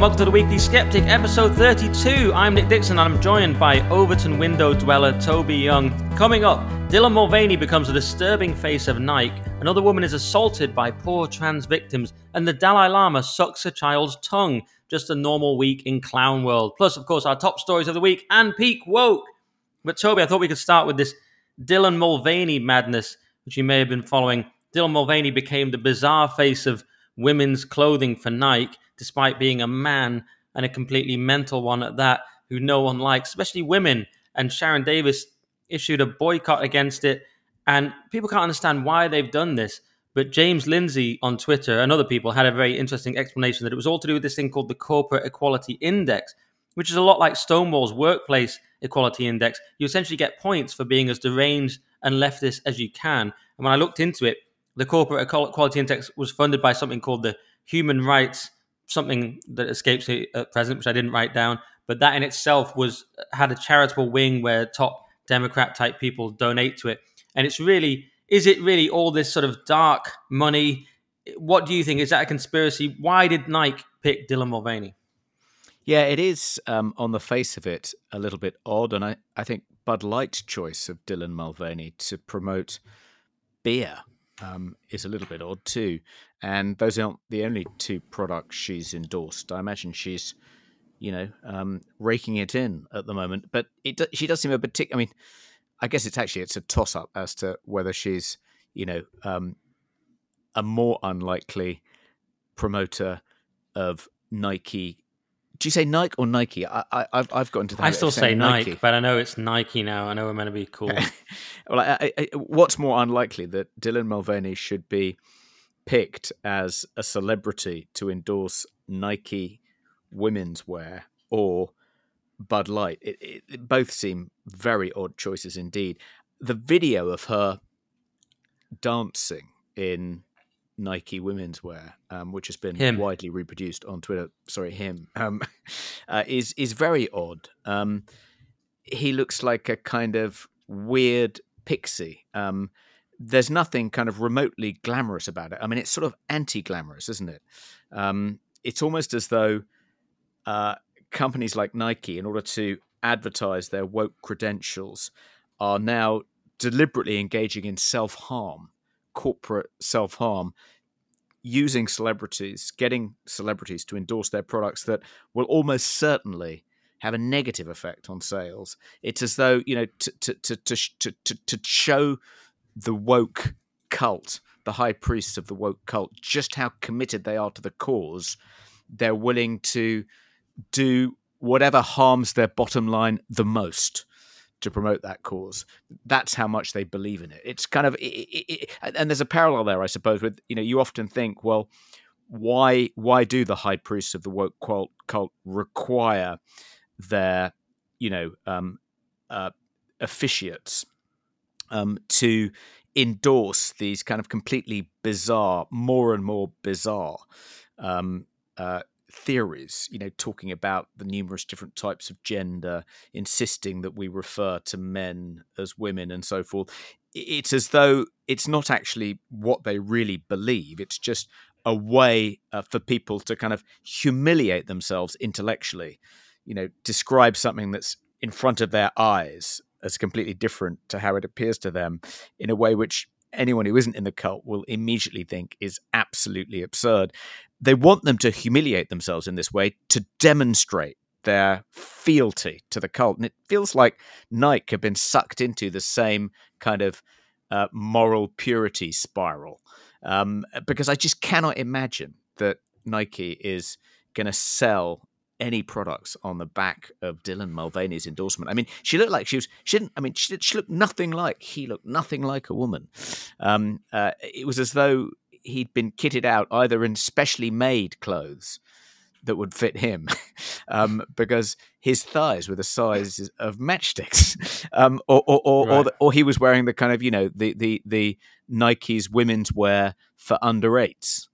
welcome to the Weekly Sceptic, episode 32. I'm Nick Dixon, and I'm joined by Overton window dweller Toby Young. Coming up, Dylan Mulvaney becomes a disturbing face of Nike, another woman is assaulted by poor trans victims, and the Dalai Lama sucks a child's tongue. Just a normal week in clown world. Plus, of course, our top stories of the week and peak woke. But Toby, I thought we could start with this Dylan Mulvaney madness, which you may have been following. Dylan Mulvaney became the bizarre face of women's clothing for Nike despite being a man and a completely mental one at that, who no one likes, especially women. And Sharron Davies issued a boycott against it. And people can't understand why they've done this. But James Lindsay on Twitter and other people had a very interesting explanation that it was all to do with this thing called the Corporate Equality Index, which is a lot like Stonewall's Workplace Equality Index. You essentially get points for being as deranged and leftist as you can. And when I looked into it, the Corporate Equality Index was funded by something called the Human Rights something that escapes me at present, which I didn't write down. But that in itself was had a charitable wing where top Democrat type people donate to it, and it's really is it really all this sort of dark money? What do you think? Is that a conspiracy? Why did Nike pick Dylan Mulvaney? Yeah, it is um, on the face of it a little bit odd, and I, I think Bud Light's choice of Dylan Mulvaney to promote beer um, is a little bit odd too. And those aren't the only two products she's endorsed. I imagine she's, you know, um, raking it in at the moment. But it she does seem a particular. I mean, I guess it's actually it's a toss up as to whether she's, you know, um, a more unlikely promoter of Nike do you say Nike or Nike? I, I, I've got into that. I still say Nike, Nike, but I know it's Nike now. I know we're meant to be cool. well, I, I, what's more unlikely that Dylan Mulvaney should be picked as a celebrity to endorse Nike women's wear or Bud Light? It, it, it both seem very odd choices indeed. The video of her dancing in Nike women's wear, um, which has been him. widely reproduced on Twitter. Sorry, him um, uh, is is very odd. Um, he looks like a kind of weird pixie. Um, there's nothing kind of remotely glamorous about it. I mean, it's sort of anti-glamorous, isn't it? Um, it's almost as though uh, companies like Nike, in order to advertise their woke credentials, are now deliberately engaging in self harm corporate self harm using celebrities, getting celebrities to endorse their products that will almost certainly have a negative effect on sales. It's as though you know to to to to to, to show the woke cult, the high priests of the woke cult, just how committed they are to the cause. They're willing to do whatever harms their bottom line the most to promote that cause. That's how much they believe in it. It's kind of, it, it, it, and there's a parallel there, I suppose. With you know, you often think, well, why why do the high priests of the woke cult, require their you know um, uh, officiates um, to endorse these kind of completely bizarre, more and more bizarre um, uh, theories, you know, talking about the numerous different types of gender, insisting that we refer to men as women and so forth. It's as though it's not actually what they really believe. It's just a way uh, for people to kind of humiliate themselves intellectually, you know, describe something that's in front of their eyes as completely different to how it appears to them in a way which anyone who isn't in the cult will immediately think is absolutely absurd. They want them to humiliate themselves in this way to demonstrate their fealty to the cult. And it feels like Nike have been sucked into the same kind of uh, moral purity spiral. Um, because I just cannot imagine that Nike is going to sell any products on the back of Dylan Mulvaney's endorsement. I mean, she looked like she was. She didn't. I mean, she, she looked nothing like he looked nothing like a woman. Um, uh, it was as though he'd been kitted out either in specially made clothes that would fit him, um, because his thighs were the size of matchsticks, um, or or or, right. or, the, or, he was wearing the kind of you know the the the Nike's women's wear for under eights.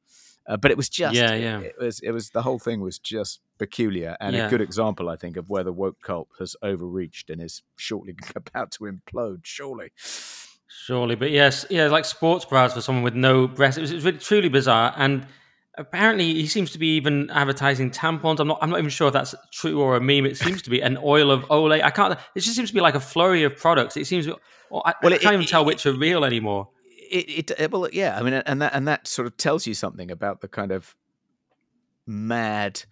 Uh, but it was just yeah, yeah. It, it, was it was the whole thing was just peculiar and yeah. a good example, I think, of where the woke cult has overreached and is shortly about to implode. Surely, surely, but yes, yeah, like sports bras for someone with no breasts. It was, it was really truly bizarre, and apparently he seems to be even advertising tampons. I'm not. I'm not even sure if that's true or a meme. It seems to be an oil of Olay. I can't. It just seems to be like a flurry of products. It seems. Well, I, well, I can't it, even it, tell which are real anymore. It, it, well, yeah. I mean, and that and that sort of tells you something about the kind of mad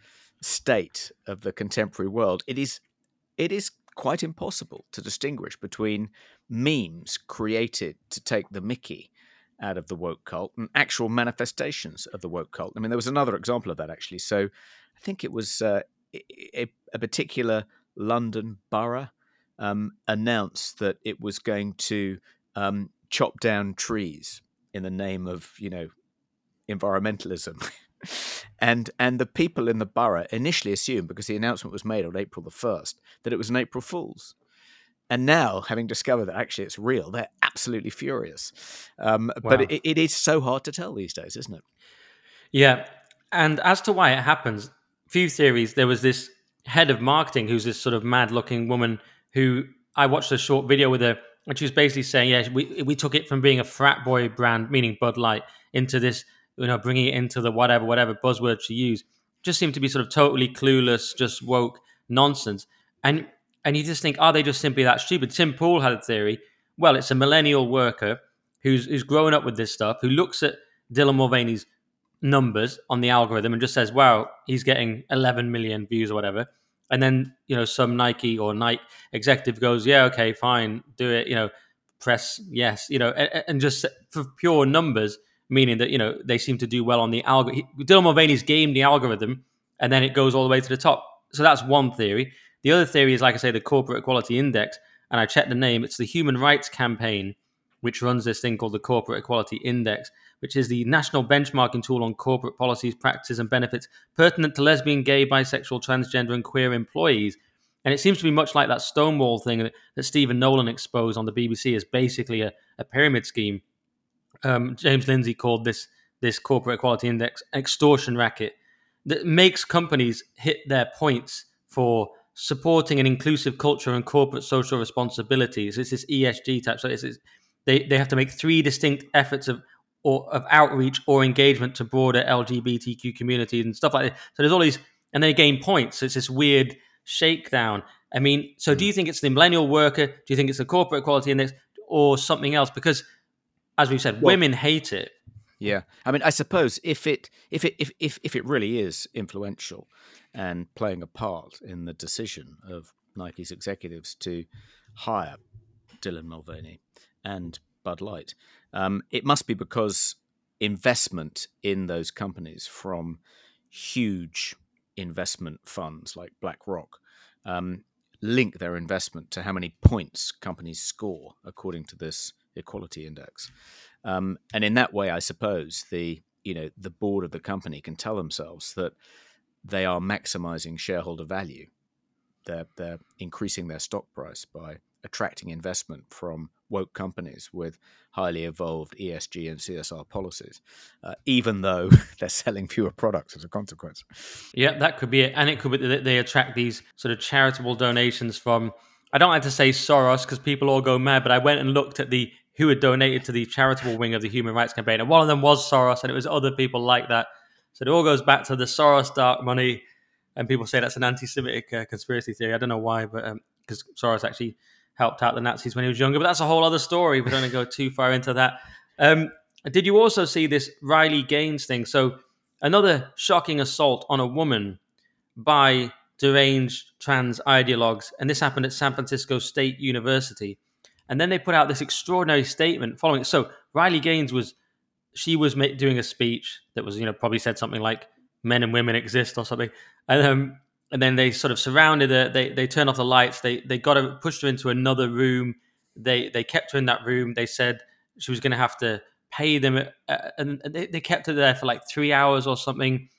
state of the contemporary world. It is. It is quite impossible to distinguish between memes created to take the Mickey out of the woke cult and actual manifestations of the woke cult. I mean, there was another example of that actually. So I think it was uh, a, a, particular London borough um, announced that it was going to um, chop down trees in the name of, you know, environmentalism. and and the people in the borough initially assumed because the announcement was made on April the 1st that it was an April Fool's and now, having discovered that actually it's real, they're absolutely furious. Um, wow. But it, it is so hard to tell these days, isn't it? Yeah. And as to why it happens, few theories. There was this head of marketing who's this sort of mad looking woman who I watched a short video with her, and she was basically saying, Yeah, we, we took it from being a frat boy brand, meaning Bud Light, into this, you know, bringing it into the whatever, whatever buzzword she used. Just seemed to be sort of totally clueless, just woke nonsense. And and you just think, are they just simply that stupid? Tim Pool had a theory. Well, it's a millennial worker who's who's growing up with this stuff, who looks at Dylan Mulvaney's numbers on the algorithm and just says, "Wow, he's getting 11 million views or whatever." And then you know some Nike or Nike executive goes, "Yeah, okay, fine, do it." You know, press yes. You know, and, and just for pure numbers, meaning that you know they seem to do well on the algorithm. Dylan Mulvaney's game the algorithm, and then it goes all the way to the top. So that's one theory. The other theory is, like I say, the Corporate Equality Index. And I checked the name. It's the Human Rights Campaign, which runs this thing called the Corporate Equality Index, which is the national benchmarking tool on corporate policies, practices, and benefits pertinent to lesbian, gay, bisexual, transgender, and queer employees. And it seems to be much like that Stonewall thing that, that Stephen Nolan exposed on the BBC as basically a, a pyramid scheme. Um, James Lindsay called this this corporate equality index extortion racket that makes companies hit their points for supporting an inclusive culture and corporate social responsibilities. It's this ESG type. So it's, it's, they they have to make three distinct efforts of or of outreach or engagement to broader LGBTQ communities and stuff like that. So there's all these, and they gain points. So it's this weird shakedown. I mean, so do hmm. you think it's the millennial worker? Do you think it's the corporate equality index or something else? Because, as we've said, well, women hate it. Yeah, I mean, I suppose if it if it if if, if it really is influential, and playing a part in the decision of Nike's executives to hire Dylan Mulvaney and Bud Light. Um, it must be because investment in those companies from huge investment funds like BlackRock um, link their investment to how many points companies score according to this equality index. Um, and in that way, I suppose the you know the board of the company can tell themselves that they are maximizing shareholder value. They're, they're increasing their stock price by attracting investment from woke companies with highly evolved ESG and CSR policies, uh, even though they're selling fewer products as a consequence. Yeah, that could be it. And it could be that they attract these sort of charitable donations from, I don't like to say Soros because people all go mad, but I went and looked at the who had donated to the charitable wing of the Human Rights Campaign. And one of them was Soros, and it was other people like that so it all goes back to the Soros dark money, and people say that's an anti-Semitic uh, conspiracy theory. I don't know why, but because um, Soros actually helped out the Nazis when he was younger, but that's a whole other story. We don't go too far into that. Um, did you also see this Riley Gaines thing? So another shocking assault on a woman by deranged trans ideologues, and this happened at San Francisco State University. And then they put out this extraordinary statement following. So Riley Gaines was she was doing a speech that was, you know, probably said something like "men and women exist" or something, and um, and then they sort of surrounded her. They they turned off the lights. They they got her, pushed her into another room. They they kept her in that room. They said she was going to have to pay them, uh, and they, they kept her there for like three hours or something.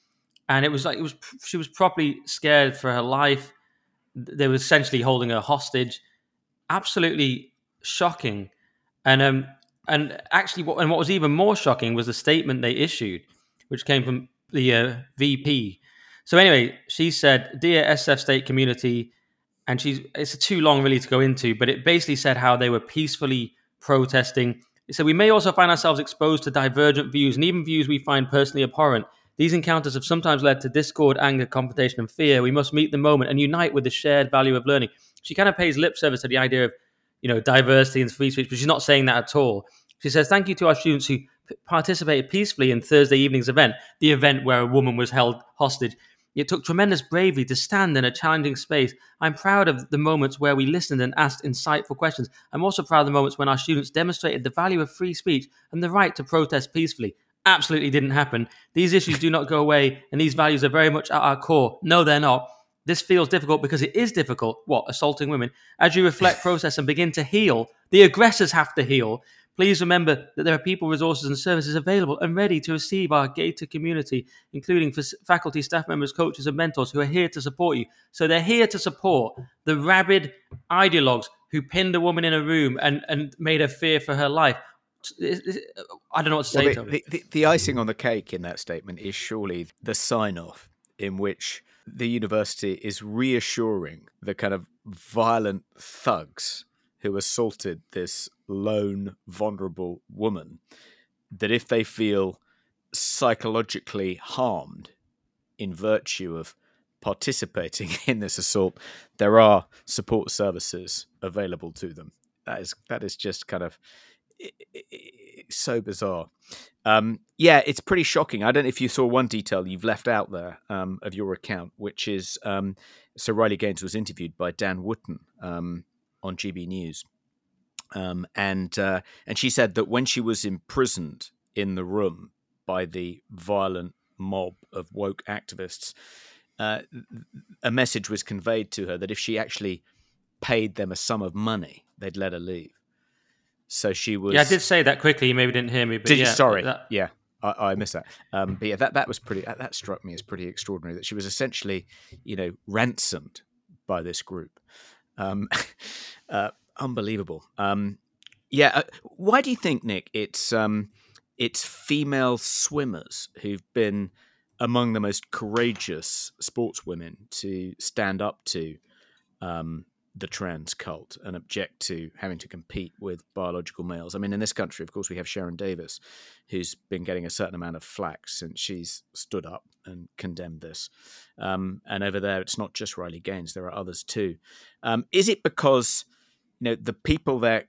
And it was like it was she was properly scared for her life. They were essentially holding her hostage. Absolutely shocking. And um, and actually, what and what was even more shocking was the statement they issued, which came from the uh, VP. So anyway, she said, "Dear SF State community," and she's it's too long really to go into, but it basically said how they were peacefully protesting. It said we may also find ourselves exposed to divergent views and even views we find personally abhorrent. These encounters have sometimes led to discord, anger, confrontation, and fear. We must meet the moment and unite with the shared value of learning. She kind of pays lip service to the idea of, you know, diversity and free speech, but she's not saying that at all. She says, "Thank you to our students who participated peacefully in Thursday evening's event, the event where a woman was held hostage. It took tremendous bravery to stand in a challenging space. I'm proud of the moments where we listened and asked insightful questions. I'm also proud of the moments when our students demonstrated the value of free speech and the right to protest peacefully. Absolutely didn't happen. These issues do not go away, and these values are very much at our core. No, they're not. This feels difficult because it is difficult. What? Assaulting women. As you reflect, process, and begin to heal, the aggressors have to heal. Please remember that there are people, resources, and services available and ready to receive our Gator community, including for faculty, staff members, coaches, and mentors who are here to support you. So they're here to support the rabid ideologues who pinned a woman in a room and, and made her fear for her life. I don't know what to say. Well, the, the, the icing on the cake in that statement is surely the sign off in which the university is reassuring the kind of violent thugs who assaulted this lone, vulnerable woman that if they feel psychologically harmed in virtue of participating in this assault, there are support services available to them. That is that is just kind of so bizarre. Um, yeah, it's pretty shocking. I don't know if you saw one detail you've left out there um, of your account, which is um, so Riley Gaines was interviewed by Dan Wootton um, on GB News, um, and uh, and she said that when she was imprisoned in the room by the violent mob of woke activists, uh, a message was conveyed to her that if she actually paid them a sum of money, they'd let her leave. So she was. Yeah, I did say that quickly. You maybe didn't hear me. But did yeah, you? Sorry. That... Yeah, I, I missed that. Um, but yeah, that that was pretty. That, that struck me as pretty extraordinary. That she was essentially, you know, ransomed by this group. Um, uh, unbelievable. Um, yeah. Uh, why do you think, Nick? It's um, it's female swimmers who've been among the most courageous sportswomen to stand up to um, the trans cult and object to having to compete with biological males. I mean, in this country, of course, we have Sharron Davies, who's been getting a certain amount of flack since she's stood up and condemned this. Um, and over there, it's not just Riley Gaines; there are others too. Um, is it because you know the people that,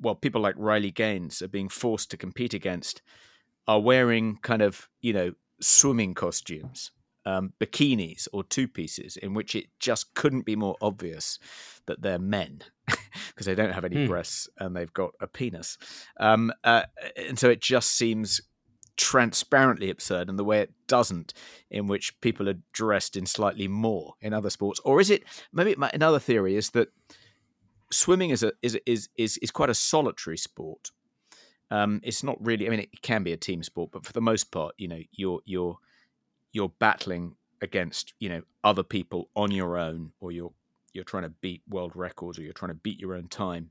well, people like Riley Gaines are being forced to compete against are wearing kind of you know swimming costumes um, bikinis or two pieces in which it just couldn't be more obvious that they're men because they don't have any hmm. breasts and they've got a penis. Um, uh, and so it just seems transparently absurd and the way it doesn't in which people are dressed in slightly more in other sports or is it maybe my, another theory is that swimming is a is is is, is quite a solitary sport um, it's not really i mean it can be a team sport but for the most part you know you're you're you're battling against you know other people on your own or you're you're trying to beat world records or you're trying to beat your own time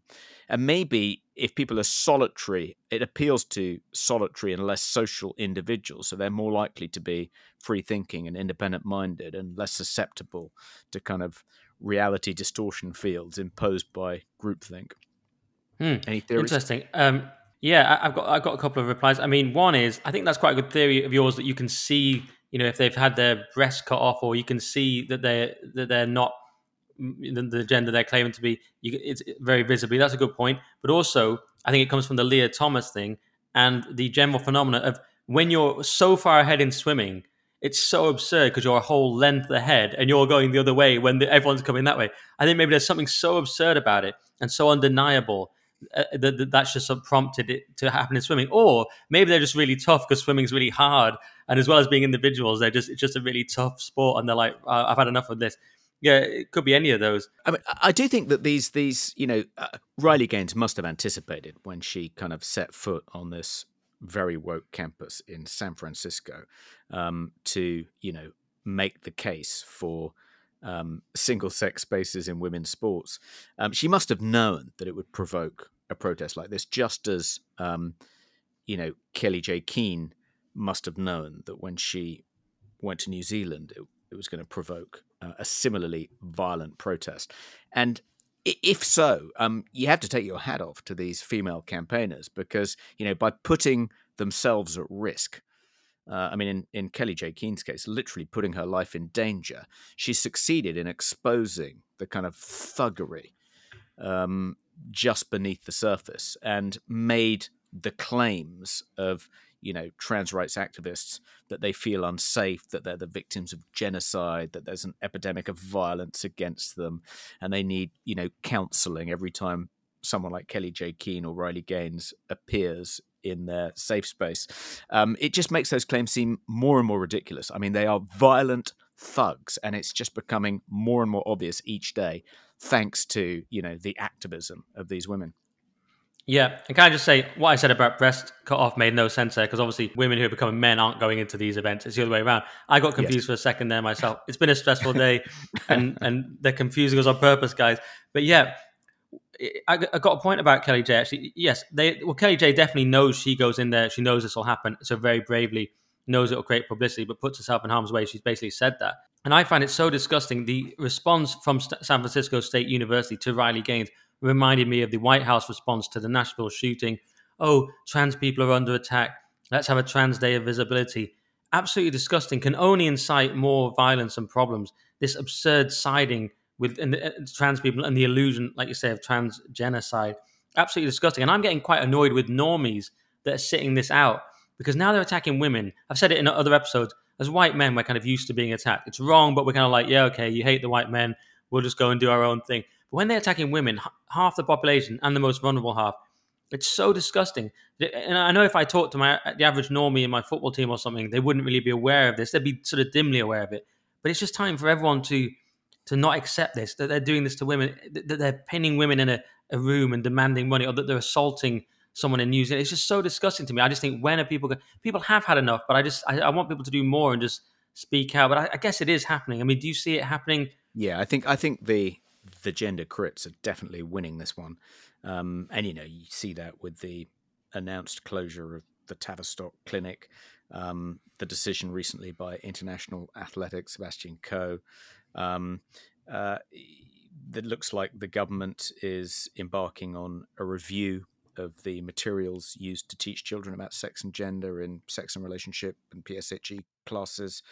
and maybe if people are solitary it appeals to solitary and less social individuals so they're more likely to be free thinking and independent minded and less susceptible to kind of reality distortion fields imposed by groupthink hmm. any theories interesting um yeah, I've got I've got a couple of replies. I mean, one is I think that's quite a good theory of yours that you can see you know if they've had their breasts cut off or you can see that they're that they're not the, the gender they're claiming to be you, it's very visibly that's a good point. But also i think it comes from the lia thomas thing and the general phenomena of when you're so far ahead in swimming it's so absurd because you're a whole length ahead and you're going the other way when the, everyone's coming that way. I think maybe there's something so absurd about it and so undeniable uh, that, that's just prompted it to happen in swimming, or maybe they're just really tough because swimming's really hard, and as well as being individuals, they're just it's just a really tough sport, and they're like, I've had enough of this. Yeah, it could be any of those. I mean, I do think that these these you know uh, Riley Gaines must have anticipated when she kind of set foot on this very woke campus in San Francisco um, to you know make the case for um, single sex spaces in women's sports. Um, she must have known that it would provoke a protest like this, just as um, you know Kellie-Jay Keen must have known that when she went to New Zealand, it, it was going to provoke uh, a similarly violent protest. And if so, um, you have to take your hat off to these female campaigners because you know by putting themselves at risk uh, I mean, in, in Kellie-Jay Keen's case, literally putting her life in danger, she succeeded in exposing the kind of thuggery um, just beneath the surface and made the claims of you know trans rights activists that they feel unsafe that they're the victims of genocide that there's an epidemic of violence against them and they need you know counseling every time someone like Kellie-Jay Keen or Riley Gaines appears in their safe space um, it just makes those claims seem more and more ridiculous i mean they are violent thugs and it's just becoming more and more obvious each day thanks to you know the activism of these women yeah, and can I just say what I said about breast cut off made no sense there because obviously women who are becoming men aren't going into these events. It's the other way around. I got confused yes. for a second there myself. It's been a stressful day, and and they're confusing us on purpose, guys. But yeah, I, got a point about Kellie-Jay. Actually, yes, they well Kellie-Jay definitely knows she goes in there. She knows this will happen, so very bravely knows it will create publicity, but puts herself in harm's way. She's basically said that, and I find it so disgusting. The response from San Francisco State University to Riley Gaines reminded me of the White House response to the Nashville shooting. Oh, trans people are under attack. Let's have a trans day of visibility. Absolutely disgusting. Can only incite more violence and problems. This absurd siding with uh, trans people and the illusion, like you say, of trans genocide. Absolutely disgusting. And I'm getting quite annoyed with normies that are sitting this out because now they're attacking women. I've said it in other episodes. As white men, we're kind of used to being attacked. It's wrong, but we're kind of like, yeah, okay, you hate the white men. We'll just go and do our own thing. But when they're attacking women, half the population and the most vulnerable half, it's so disgusting. And I know if I talked to my the average normie in my football team or something, they wouldn't really be aware of this. They'd be sort of dimly aware of it. But it's just time for everyone to to not accept this that they're doing this to women, that they're pinning women in a, a room and demanding money, or that they're assaulting someone in New Zealand. It's just so disgusting to me. I just think when are people people have had enough, but I just I, I want people to do more and just speak out. But I, I guess it is happening. I mean, do you see it happening? Yeah, I think I think the the gender crits are definitely winning this one. Um, and, you know, you see that with the announced closure of the Tavistock Clinic, um, the decision recently by International Athletics, Sebastian Coe. Um, uh, that looks like the government is embarking on a review of the materials used to teach children about sex and gender in sex and relationship and PSHE classes.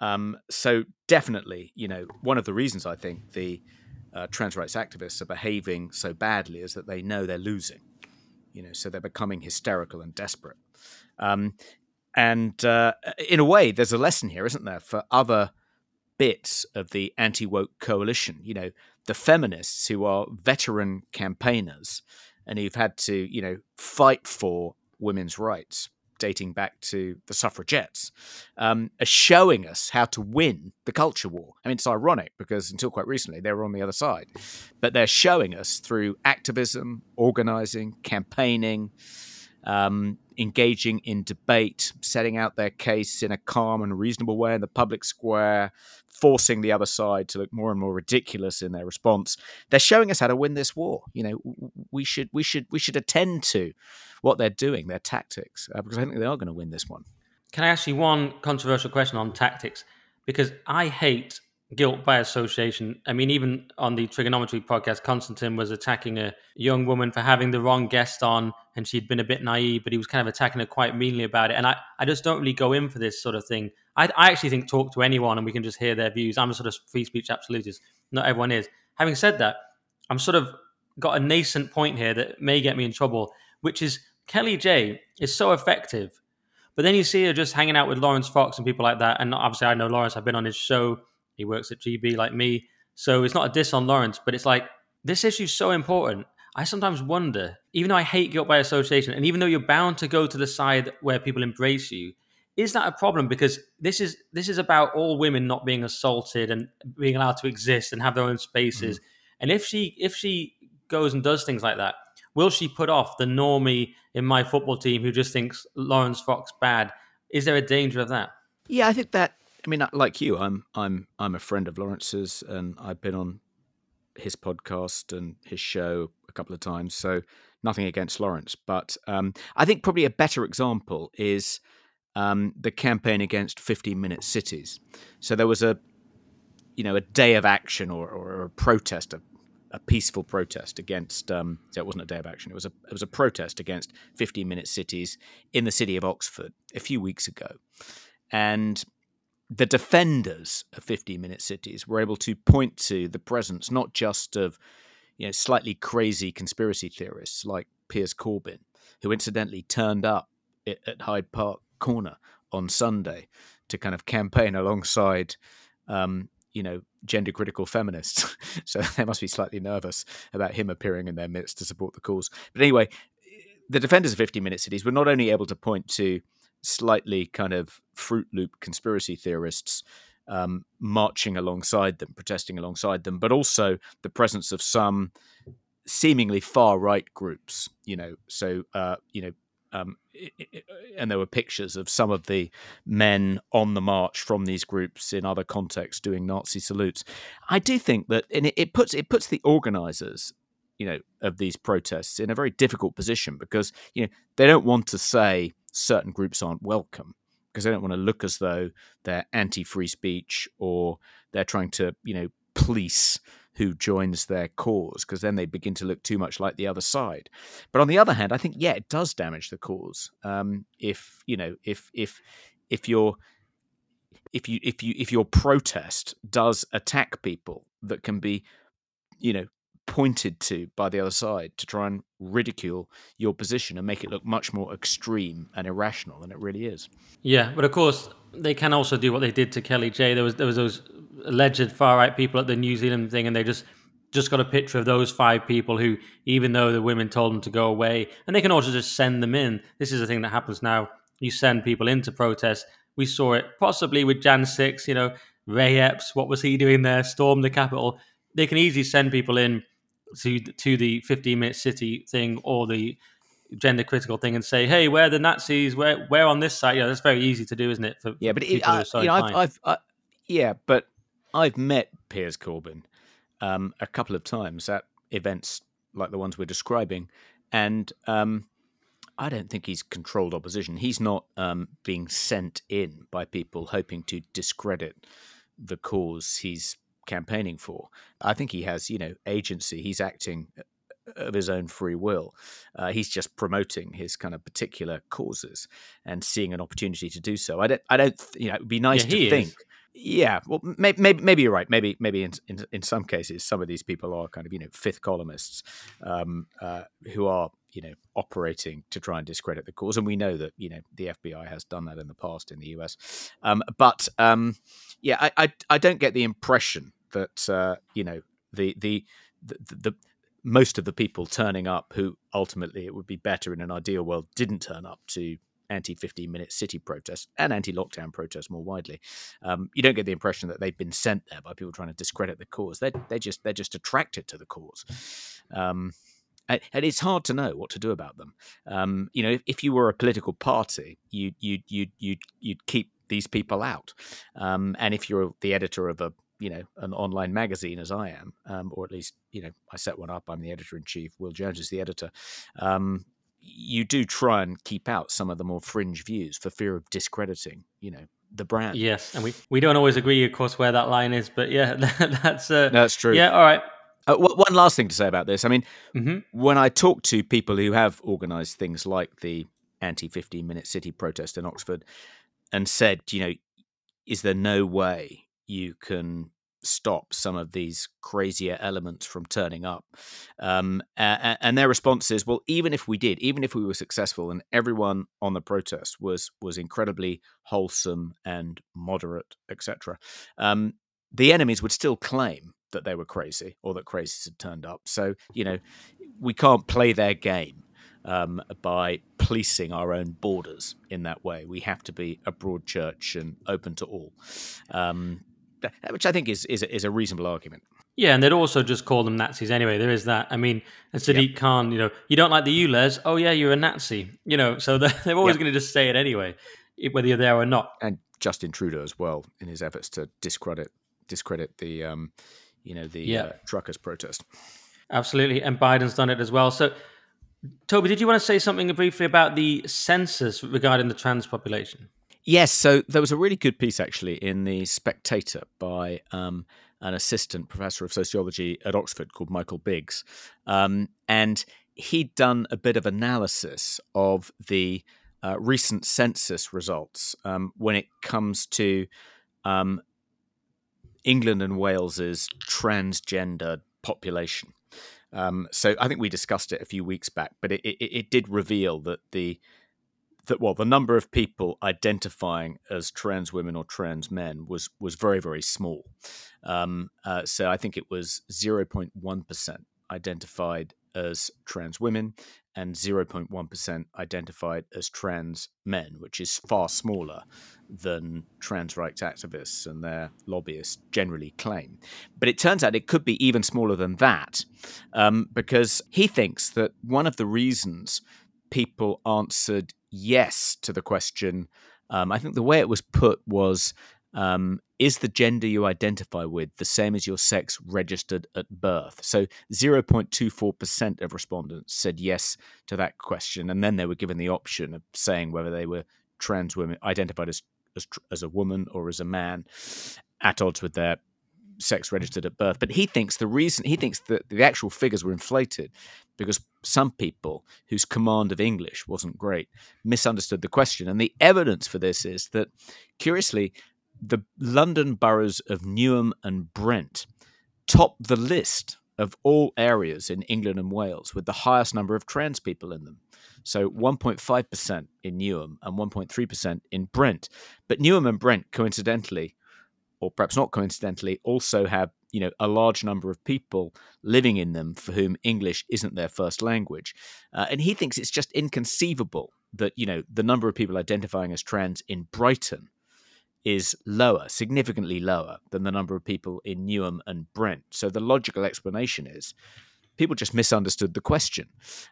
Um, so definitely, you know, one of the reasons I think the uh, trans rights activists are behaving so badly is that they know they're losing. You know, so they're becoming hysterical and desperate. Um, and uh, in a way, there's a lesson here, isn't there, for other bits of the anti woke coalition? You know, the feminists who are veteran campaigners and who've had to, you know, fight for women's rights dating back to the suffragettes, um, are showing us how to win the culture war. I mean, it's ironic because until quite recently they were on the other side, but they're showing us through activism, organizing, campaigning, um, engaging in debate, setting out their case in a calm and reasonable way in the public square, forcing the other side to look more and more ridiculous in their response. They're showing us how to win this war. You know, we should we should we should attend to what they're doing, their tactics, uh, because I think they are going to win this one. Can I ask you one controversial question on tactics? Because I hate guilt by association. I mean, even on the Triggernometry podcast, Konstantin was attacking a young woman for having the wrong guest on, and she'd been a bit naive, but he was kind of attacking her quite meanly about it. And I, I just don't really go in for this sort of thing. I, I actually think talk to anyone and we can just hear their views. I'm a sort of free speech absolutist. Not everyone is. Having said that, I'm sort of got a nascent point here that may get me in trouble, which is Kellie-Jay is so effective. But then you see her just hanging out with Laurence Fox and people like that. And obviously, I know Laurence, I've been on his show he works at GB like me. So it's not a diss on Laurence, but it's like this issue is so important. I sometimes wonder, even though I hate guilt by association, and even though you're bound to go to the side where people embrace you, is that a problem? Because this is this is about all women not being assaulted and being allowed to exist and have their own spaces. Mm. And if she if she goes and does things like that, will she put off the normie in my football team who just thinks Laurence Fox bad? Is there a danger of that? Yeah, I think that I mean, like you, I'm I'm I'm a friend of Laurence's, and I've been on his podcast and his show a couple of times. So nothing against Laurence, but um, I think probably a better example is um, the campaign against 15 minute cities. So there was a you know a day of action or, or a protest, a, a peaceful protest against. Um, so it wasn't a day of action. It was a it was a protest against 15 minute cities in the city of Oxford a few weeks ago, and the defenders of 15 minute cities were able to point to the presence not just of you know slightly crazy conspiracy theorists like Piers Corbyn, who incidentally turned up at Hyde Park Corner on Sunday to kind of campaign alongside um, you know gender critical feminists. So they must be slightly nervous about him appearing in their midst to support the cause. But anyway the defenders of 15 minute cities were not only able to point to slightly kind of fruit loop conspiracy theorists um, marching alongside them, protesting alongside them, but also the presence of some seemingly far right groups. You know, so uh, you know, um, and there were pictures of some of the men on the march from these groups in other contexts doing Nazi salutes. I do think that, and it, it puts it puts the organisers, you know, of these protests in a very difficult position because you know they don't want to say certain groups aren't welcome because they don't want to look as though they're anti-free speech or they're trying to, you know, police who joins their cause because then they begin to look too much like the other side. But on the other hand, I think yeah, it does damage the cause. Um, if you know, if if if your if you if you if your protest does attack people that can be, you know, pointed to by the other side to try and ridicule your position and make it look much more extreme and irrational than it really is. Yeah, but of course they can also do what they did to Kellie-Jay. There was there was those alleged far right people at the New Zealand thing, and they just just got a picture of those five people who, even though the women told them to go away, and they can also just send them in. This is a thing that happens now. You send people into protest. We saw it possibly with Jan 6, you know, Ray Epps, what was he doing there? Storm the Capitol. They can easily send people in to to the 15 minute city thing or the gender critical thing and say, "Hey, where are the Nazis? Where where on this side?" Yeah, that's very easy to do, isn't it? For yeah, but it, I, you know, I've, I've I, yeah, but I've met Piers Corbyn um, a couple of times at events like the ones we're describing, and um, I don't think he's controlled opposition. He's not um, being sent in by people hoping to discredit the cause he's campaigning for. I think he has, you know, agency. He's acting uh, of his own free will. Uh, he's just promoting his kind of particular causes and seeing an opportunity to do so. I don't, I don't, you know, it'd be nice yeah, to think. Is. Yeah, well, maybe, maybe, maybe you're right. Maybe maybe in, in, in some cases, some of these people are kind of you know fifth columnists um, uh, who are you know operating to try and discredit the cause, and we know that you know the FBI has done that in the past in the US. Um, but um, yeah, I, I, I don't get the impression that uh, you know the, the the the most of the people turning up who ultimately it would be better in an ideal world didn't turn up to anti 15 minute city protests and anti lockdown protests more widely. Um, you don't get the impression that they've been sent there by people trying to discredit the cause. They're, they're just they're just attracted to the cause. Um, and, and, it's hard to know what to do about them. Um, you know, if, if, you were a political party, you you you you you'd keep these people out. Um, and if you're the editor of a you know an online magazine as I am, um, or at least you know I set one up. I'm the editor in chief. Will Jones is the editor. Um, you do try and keep out some of the more fringe views for fear of discrediting, you know, the brand. Yes, and we, we don't always agree, of course, where that line is, but yeah, that's uh, that's true. Yeah, all right. Uh, one last thing to say about this. I mean, mm-hmm. when I talk to people who have organised things like the anti 15 minute city protest in Oxford and said, you know, is there no way you can stop some of these crazier elements from turning up. Um, and, and, their response is, well, even if we did, even if we were successful, and everyone on the protest was was incredibly wholesome and moderate, etc., um, the enemies would still claim that they were crazy or that crazies had turned up. So you know, we can't play their game. Um, by policing our own borders in that way. We have to be a broad church and open to all. Um, which I think is is, is a reasonable argument. Yeah, and they'd also just call them Nazis anyway. There is that. I mean, and Sadiq yep. Khan, you know, you don't like the ULEZ? Oh yeah, you're a Nazi. You know, so they're, they're always yep. going to just say it anyway, whether you're there or not. And Justin Trudeau as well, in his efforts to discredit discredit the, um, you know, the yep. uh, truckers protest. Absolutely, and Biden's done it as well. So, Toby, did you want to say something briefly about the census regarding the trans population? Yes, so there was a really good piece actually in the Spectator by um, an assistant professor of sociology at Oxford called Michael Biggs. Um, and he'd done a bit of analysis of the uh, recent census results um, when it comes to um, England and Wales's transgender population. Um, so I think we discussed it a few weeks back, but it, it, it did reveal that the that well the number of people identifying as trans women or trans men was was very very small. Um, uh, so I think it was zero point one percent identified as trans women and 0.1% identified as trans men, which is far smaller than trans rights activists and their lobbyists generally claim. But it turns out it could be even smaller than that um, because he thinks that one of the reasons people answered yes to the question. Um, I think the way it was put was um, Is the gender you identify with the same as your sex registered at birth? So 0.24% of respondents said yes to that question. And then they were given the option of saying whether they were trans women, identified as, as, as a woman or as a man, at odds with their sex registered at birth. But he thinks the reason he thinks that the actual figures were inflated because some people whose command of English wasn't great misunderstood the question. And the evidence for this is that, curiously, the London boroughs of Newham and Brent top the list of all areas in England and Wales with the highest number of trans people in them. So 1.5% in Newham and 1.3% in Brent. But Newham and Brent, coincidentally, or perhaps not coincidentally, also have you know a large number of people living in them for whom English isn't their first language, uh, and he thinks it's just inconceivable that you know the number of people identifying as trans in Brighton is lower, significantly lower than the number of people in Newham and Brent. So the logical explanation is people just misunderstood the question.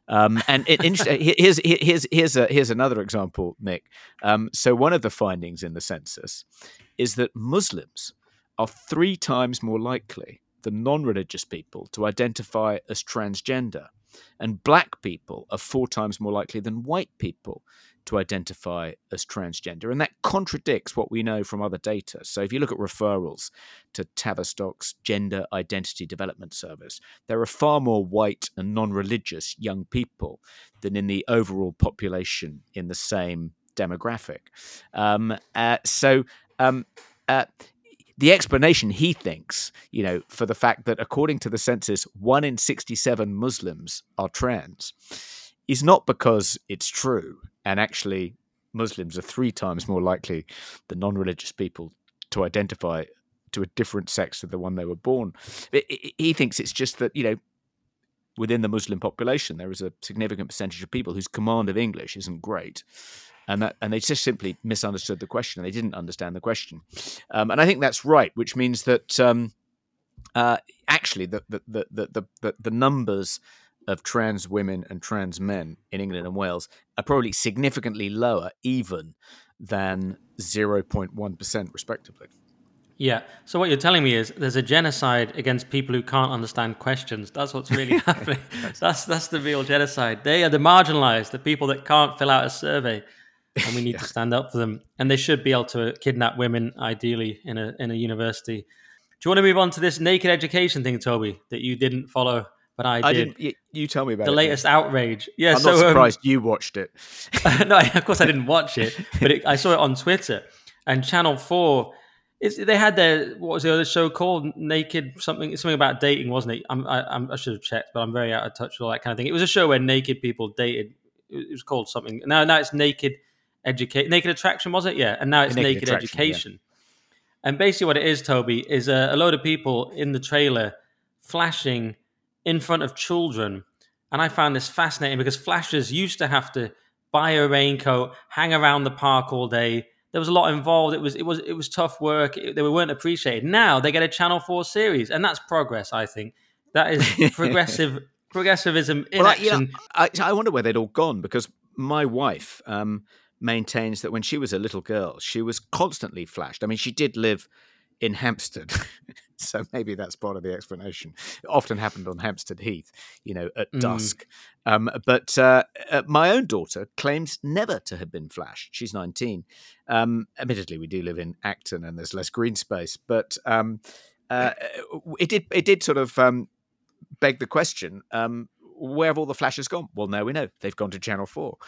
Um, and it, here's here's here's a, here's another example, Nick. Um, so one of the findings in the census is that Muslims are three times more likely than non-religious people to identify as transgender, and black people are four times more likely than white people to identify as transgender. And that contradicts what we know from other data. So if you look at referrals to Tavistock's Gender Identity Development Service, there are far more white and non religious young people than in the overall population in the same demographic. Um, uh, so, um, uh, the explanation he thinks, you know, for the fact that according to the census, one in 67 Muslims are trans is not because it's true. And actually, Muslims are three times more likely than non religious people to identify to a different sex to the one they were born. He thinks it's just that, you know, within the Muslim population, there is a significant percentage of people whose command of English isn't great. And that, and they just simply misunderstood the question. They didn't understand the question, um, and I think that's right. Which means that um, uh, actually, the the, the the the the numbers of trans women and trans men in England and Wales are probably significantly lower even than 0.1% respectively. Yeah. So what you're telling me is there's a genocide against people who can't understand questions. That's what's really happening. That's that's the real genocide. They are the marginalized, the people that can't fill out a survey. And we need yeah. to stand up for them. And they should be able to kidnap women, ideally, in a in a university. Do you want to move on to this naked education thing, Toby, that you didn't follow? but I, I did. Didn't, you tell me about the it, latest outrage. Yeah, I'm so, not um, surprised um, you watched it. no, of course I didn't watch it, but it, I saw it on Twitter. And Channel Four, they had their what was the other show called? Naked something something about dating, wasn't it? I'm, I, I should have checked, but I'm very out of touch with all that kind of thing. It was a show where naked people dated. It was called something. Now, now it's naked educate, naked attraction, was it? Yeah, and now it's naked, naked education. Yeah. And basically, what it is, Toby, is a, a load of people in the trailer flashing in front of children. And I found this fascinating because flashers used to have to buy a raincoat, hang around the park all day. There was a lot involved. It was it was it was tough work. It, they weren't appreciated. Now they get a Channel Four series, and that's progress. I think that is progressive progressivism in well, action. I, you know, I, I, wonder where they'd all gone because my wife um, maintains that when she was a little girl, she was constantly flashed. I mean, she did live in Hampstead. so maybe that's part of the explanation. It often happened on Hampstead Heath, you know, at mm. dusk. Um, but uh, uh, my own daughter claims never to have been flashed. She's 19. Um, admittedly, we do live in Acton and there's less green space, but um, uh, it did it did sort of um, beg the question: um, Where have all the flashes gone? Well, now we know they've gone to Channel Four.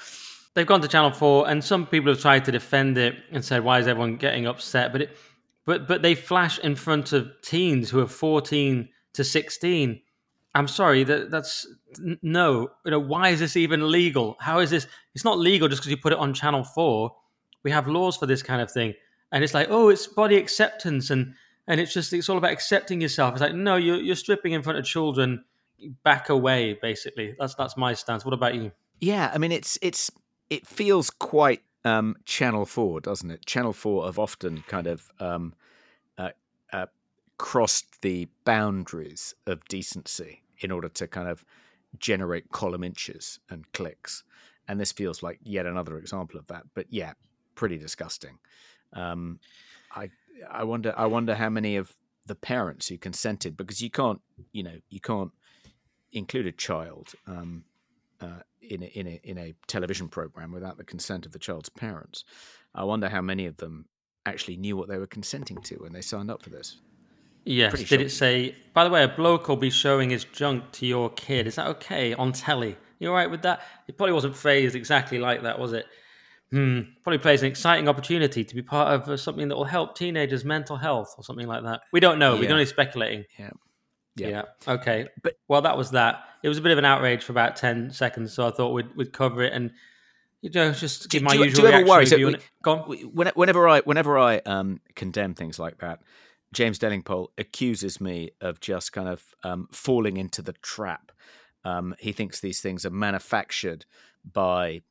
They've gone to Channel Four, and some people have tried to defend it and said, "Why is everyone getting upset?" But it, but but they flash in front of teens who are fourteen to sixteen. I'm sorry that that's no. You know why is this even legal? How is this? It's not legal just because you put it on Channel Four. We have laws for this kind of thing, and it's like, oh, it's body acceptance, and and it's just it's all about accepting yourself. It's like, no, you're you're stripping in front of children. Back away, basically. That's that's my stance. What about you? Yeah, I mean, it's it's it feels quite um, Channel Four, doesn't it? Channel Four have often kind of um, uh, uh, crossed the boundaries of decency in order to kind of generate column inches and clicks. And this feels like yet another example of that. But yeah, pretty disgusting. Um, I I wonder I wonder how many of the parents who consented because you can't you know you can't include a child um, uh, in a, in a in a television program without the consent of the child's parents. I wonder how many of them actually knew what they were consenting to when they signed up for this. Yes. Pretty Did it say, by the way, a bloke will be showing his junk to your kid? Is that okay on telly? You all right with that? It probably wasn't phrased exactly like that, was it? Hmm. Probably plays an exciting opportunity to be part of uh, something that will help teenagers' mental health or something like that. We don't know. Yeah. We're only speculating. Yeah. yeah. Yeah. Okay. But well, that was that. It was a bit of an outrage for about ten seconds, so I thought we'd we'd cover it and you know just give do, my do, usual do you ever worry? So we, on. Whenever I whenever I um, condemn things like that, James Delingpole accuses me of just kind of um, falling into the trap. Um, he thinks these things are manufactured by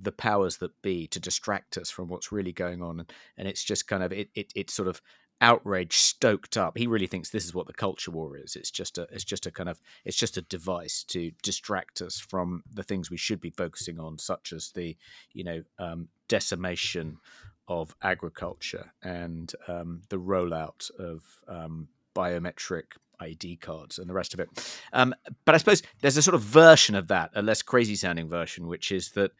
the powers that be to distract us from what's really going on, and it's just kind of it it, it sort of outrage stoked up. He really thinks this is what the culture war is. It's just a it's just a kind of it's just a device to distract us from the things we should be focusing on, such as the you know um, decimation of agriculture and um, the rollout of um, biometric ID cards and the rest of it. Um, but I suppose there's a sort of version of that, a less crazy sounding version, which is that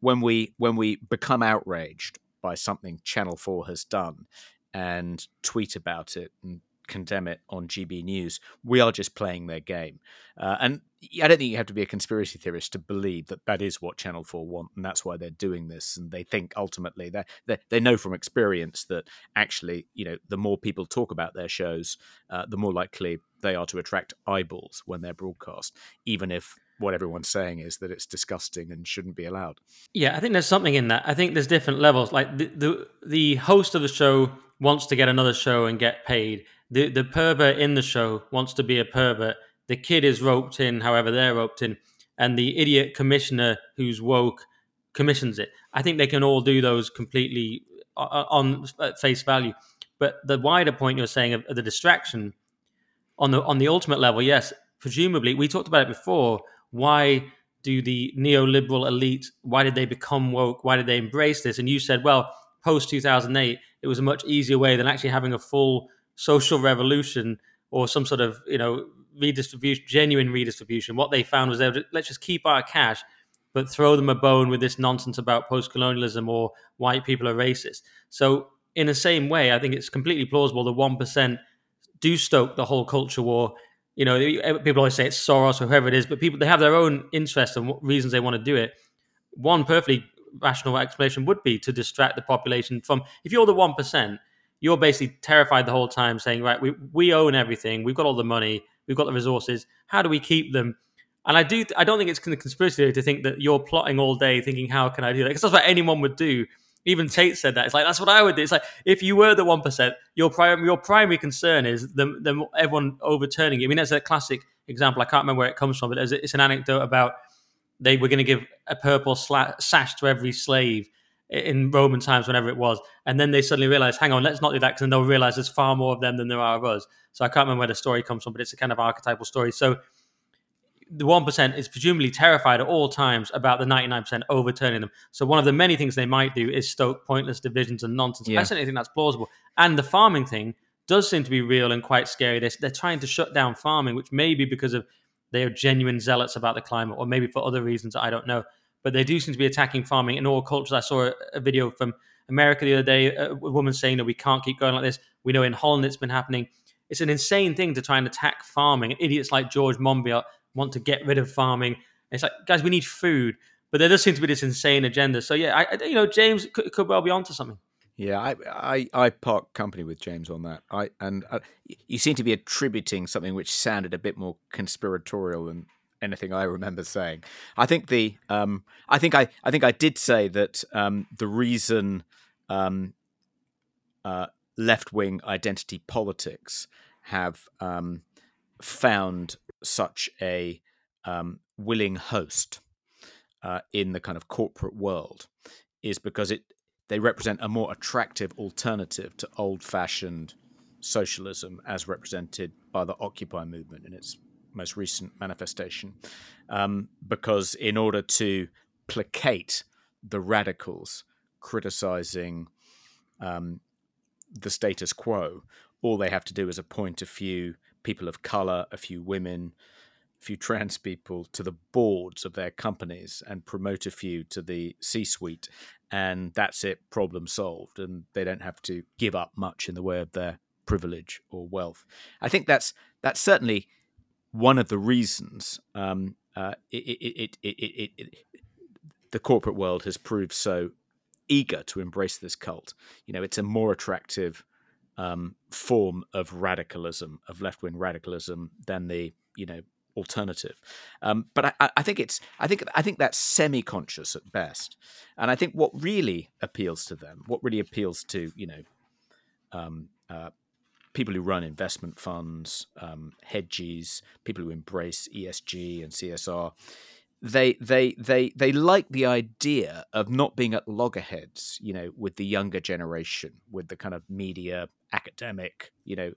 when we when we become outraged by something Channel Four has done and tweet about it and condemn it on GB News. We are just playing their game. Uh, and I don't think you have to be a conspiracy theorist to believe that that is what Channel 4 want, and that's why they're doing this. And they think ultimately they they, they know from experience that actually, you know, the more people talk about their shows, uh, the more likely they are to attract eyeballs when they're broadcast, even if what everyone's saying is that it's disgusting and shouldn't be allowed. Yeah, I think there's something in that. I think there's different levels. Like the the, the host of the show wants to get another show and get paid. The the pervert in the show wants to be a pervert. The kid is roped in, however they're roped in, and the idiot commissioner who's woke commissions it. I think they can all do those completely uh, uh, on face value. But the wider point you're saying of, of the distraction on the on the ultimate level, yes, presumably we talked about it before. Why do the neoliberal elite? Why did they become woke? Why did they embrace this? And you said, well, post 2008, it was a much easier way than actually having a full social revolution or some sort of you know redistribution, genuine redistribution. What they found was they would, let's just keep our cash, but throw them a bone with this nonsense about post-colonialism or white people are racist. So in the same way, I think it's completely plausible the one percent do stoke the whole culture war. You know, people always say it's Soros or whoever it is, but people they have their own interests and reasons they want to do it. One perfectly rational explanation would be to distract the population from if you're the one percent, you're basically terrified the whole time, saying, right, we we own everything, we've got all the money, we've got the resources. How do we keep them? And I do, I don't think it's conspiracy theory to think that you're plotting all day, thinking, how can I do that? Because that's what anyone would do. Even Tate said that. It's like that's what I would do. It's like if you were the one percent, your primary your primary concern is the, the everyone overturning it. I mean, that's a classic example. I can't remember where it comes from, but it's an anecdote about they were going to give a purple sla- sash to every slave in Roman times, whenever it was. And then they suddenly realized, hang on, let's not do that because then they'll realize there's far more of them than there are of us. So I can't remember where the story comes from, but it's a kind of archetypal story. So the 1% is presumably terrified at all times about the 99% overturning them. So one of the many things they might do is stoke pointless divisions and nonsense. Yeah. I certainly think that's plausible. And the farming thing does seem to be real and quite scary. They're, they're trying to shut down farming, which may be because of they are genuine zealots about the climate, or maybe for other reasons I don't know. But they do seem to be attacking farming in all cultures. I saw a, a video from America the other day, uh, a woman saying that we can't keep going like this. We know in Holland it's been happening. it's an insane thing to try and attack farming. Idiots like George Monbiot want to get rid of farming. It's like, guys, we need food, but there does seem to be this insane agenda. So yeah, I, you know, James could, could well be onto something. Yeah, I, I I part company with James on that. I and uh, you seem to be attributing something which sounded a bit more conspiratorial than anything I remember saying. I think the um, I think I I think I did say that um, the reason um, uh, left wing identity politics have um, found such a um, willing host uh, in the kind of corporate world is because it they represent a more attractive alternative to old fashioned socialism as represented by the Occupy movement in its most recent manifestation. Um, because in order to placate the radicals criticizing um, the status quo, all they have to do is appoint a few people of color, a few women, few trans people to the boards of their companies and promote a few to the C suite. And that's it, problem solved. And they don't have to give up much in the way of their privilege or wealth. I think that's that's certainly one of the reasons um, uh, it, it, it, the corporate world has proved so eager to embrace this cult. You know, it's a more attractive um, form of radicalism, of left wing radicalism, than the you know alternative. Um, but I, I, think it's I think I think that's semi conscious at best, and I think what really appeals to them, what really appeals to you know um, uh, people who run investment funds, um, hedges, people who embrace ESG and CSR. They they they they like the idea of not being at loggerheads, you know, with the younger generation, with the kind of media academic, you know,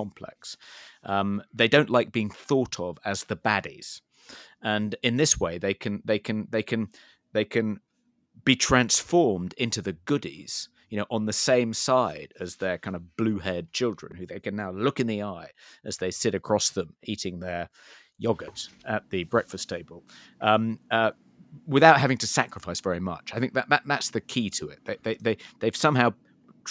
complex. Um, they don't like being thought of as the baddies, and in this way, they can they can they can they can be transformed into the goodies. You know, on the same side as their kind of blue-haired children, who they can now look in the eye as they sit across them eating their yogurt at the breakfast table. Um, uh, without having to sacrifice very much. I think that, that that's the key to it. They, they, they, they've somehow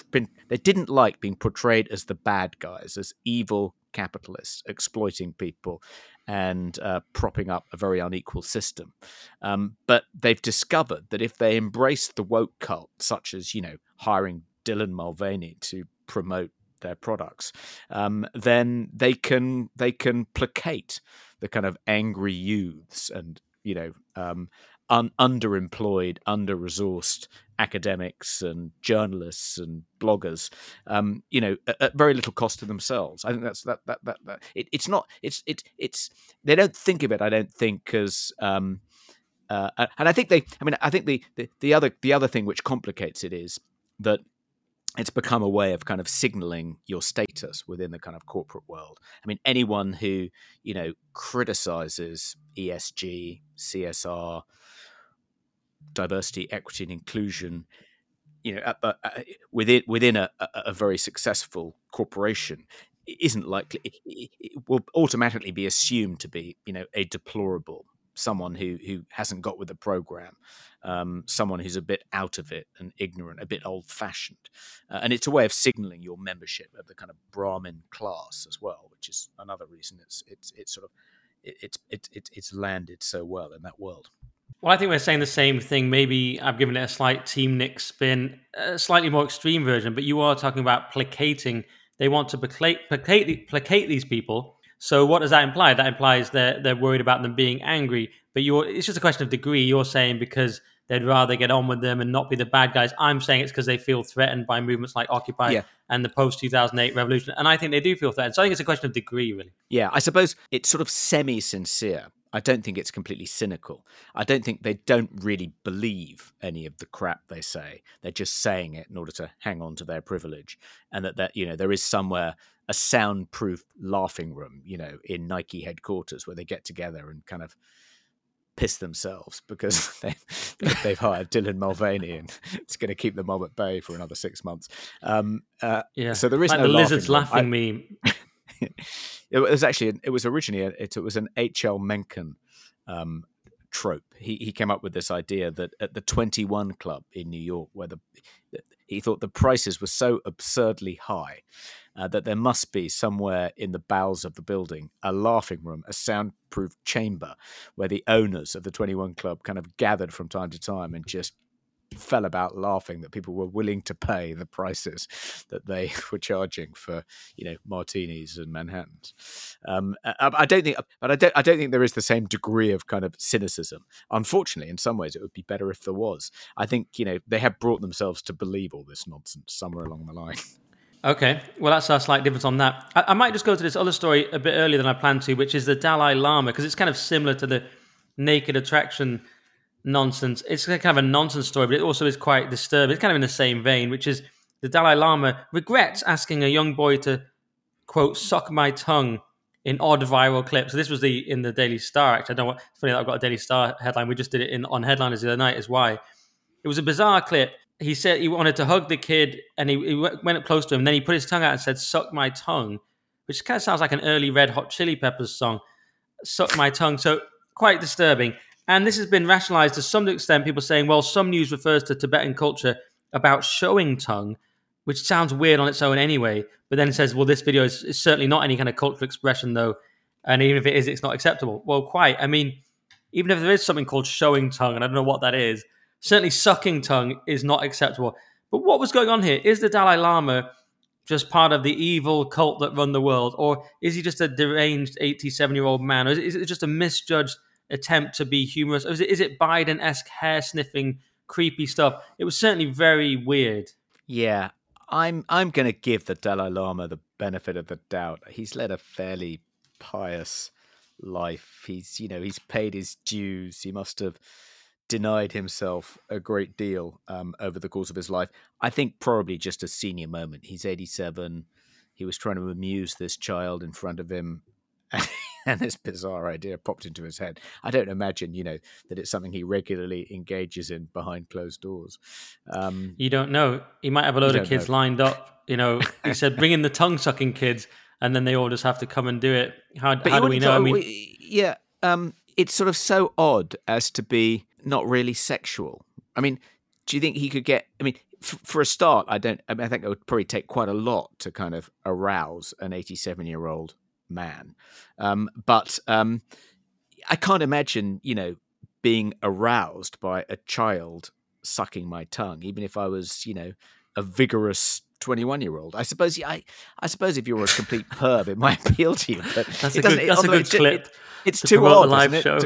been they didn't like being portrayed as the bad guys, as evil capitalists exploiting people and uh, propping up a very unequal system. Um, but they've discovered that if they embrace the woke cult, such as you know hiring Dylan Mulvaney to promote their products, um, then they can they can placate the kind of angry youths and you know um, un- underemployed, under resourced academics and journalists and bloggers, um, you know, at, at, very little cost to themselves. I think that's that that that, that it, it's not it's it, it's they don't think of it. I don't think as um, uh, and I think they. I mean, I think the, the the other the other thing which complicates it is that it's become a way of kind of signaling your status within the kind of corporate world. I mean, anyone who you know criticizes ESG, CSR, diversity, equity, and inclusion, you know, at, uh, within within a, a, very successful corporation, isn't likely it, it will automatically be assumed to be, you know, a deplorable someone who who hasn't got with the program, um, someone who's a bit out of it and ignorant, a bit old fashioned, uh, and it's a way of signaling your membership of the kind of Brahmin class as well, which is another reason it's it's it's sort of it's it's it's landed so well in that world. Well, I think we're saying the same thing. Maybe I've given it a slight Team Nick spin, a slightly more extreme version, but you are talking about placating. They want to placate, placate, placate these people. So what does that imply? That implies they're, they're worried about them being angry. But you're, it's just a question of degree. You're saying because they'd rather get on with them and not be the bad guys. I'm saying it's because they feel threatened by movements like Occupy yeah. and the post 2008 revolution. And I think they do feel threatened. So I think it's a question of degree, really. Yeah, I suppose it's sort of semi sincere I don't think it's completely cynical. I don't think they don't really believe any of the crap they say. They're just saying it in order to hang on to their privilege, and that that you know there is somewhere a soundproof laughing room, you know, in Nike headquarters where they get together and kind of piss themselves because they, they've hired Dylan Mulvaney and it's going to keep the mob at bay for another six months. Um, uh, yeah, so there is like no the lizards laughing, laughing meme. it was actually it was originally a, it, it was an H.L. Mencken um, trope. He he came up with this idea that at the Twenty One Club in New York, where the he thought the prices were so absurdly high uh, that there must be somewhere in the bowels of the building a laughing room, a soundproof chamber where the owners of the 21 Club kind of gathered from time to time and just fell about laughing that people were willing to pay the prices that they were charging for you know martinis and manhattans. Um, I, I, don't think but I don't I don't think there is the same degree of kind of cynicism. Unfortunately in some ways it would be better if there was. I think you know they have brought themselves to believe all this nonsense somewhere along the line. Okay, well, that's a slight difference on that. I, I, might just go to this other story a bit earlier than I planned to, which is the Dalai Lama, because it's kind of similar to the naked attraction nonsense. It's kind of a nonsense story, but it also is quite disturbing. It's kind of in the same vein, which is the Dalai Lama regrets asking a young boy to quote suck my tongue in odd viral clips. So this was the in the Daily Star. Actually, I don't know what. It's funny that I've got a Daily Star headline. We just did it in on headliners the other night. Is why it was a bizarre clip. He said he wanted to hug the kid, and he, he went up close to him. And then he put his tongue out and said, "Suck my tongue," which kind of sounds like an early Red Hot Chili Peppers song. "Suck my tongue." So quite disturbing. And this has been rationalized to some extent. People saying, well, some news refers to Tibetan culture about showing tongue, which sounds weird on its own anyway. But then it says, well, this video is, is certainly not any kind of cultural expression, though. And even if it is, it's not acceptable. Well, quite. I mean, even if there is something called showing tongue, and I don't know what that is, certainly sucking tongue is not acceptable. But what was going on here? Is the Dalai Lama just part of the evil cult that run the world? Or is he just a deranged 87 year old man? Or is it just a misjudged attempt to be humorous? Or is it, is it Biden esque hair sniffing, creepy stuff? It was certainly very weird. Yeah, I'm I'm going to give the Dalai Lama the benefit of the doubt. He's led a fairly pious life. He's you know he's paid his dues. He must have denied himself a great deal um, over the course of his life. I think probably just a senior moment. He's 87. He was trying to amuse this child in front of him. and this bizarre idea popped into his head. I don't imagine, you know, that it's something he regularly engages in behind closed doors. Um, you don't know. He might have a load of kids know. lined up. You know, he said, bring in the tongue sucking kids, and then they all just have to come and do it. How, how do we know? I mean, yeah, um, it's sort of so odd as to be not really sexual. I mean, do you think he could get? I mean, f- for a start, I don't. I, mean, I think it would probably take quite a lot to kind of arouse an 87 year old man. Um, but um, I can't imagine, you know, being aroused by a child sucking my tongue, even if I was, you know, a vigorous 21 year old. I suppose I, I suppose if you're a complete perv, it might appeal to you. But that's a good, that's a good it, clip. It, it's to too odd, live show.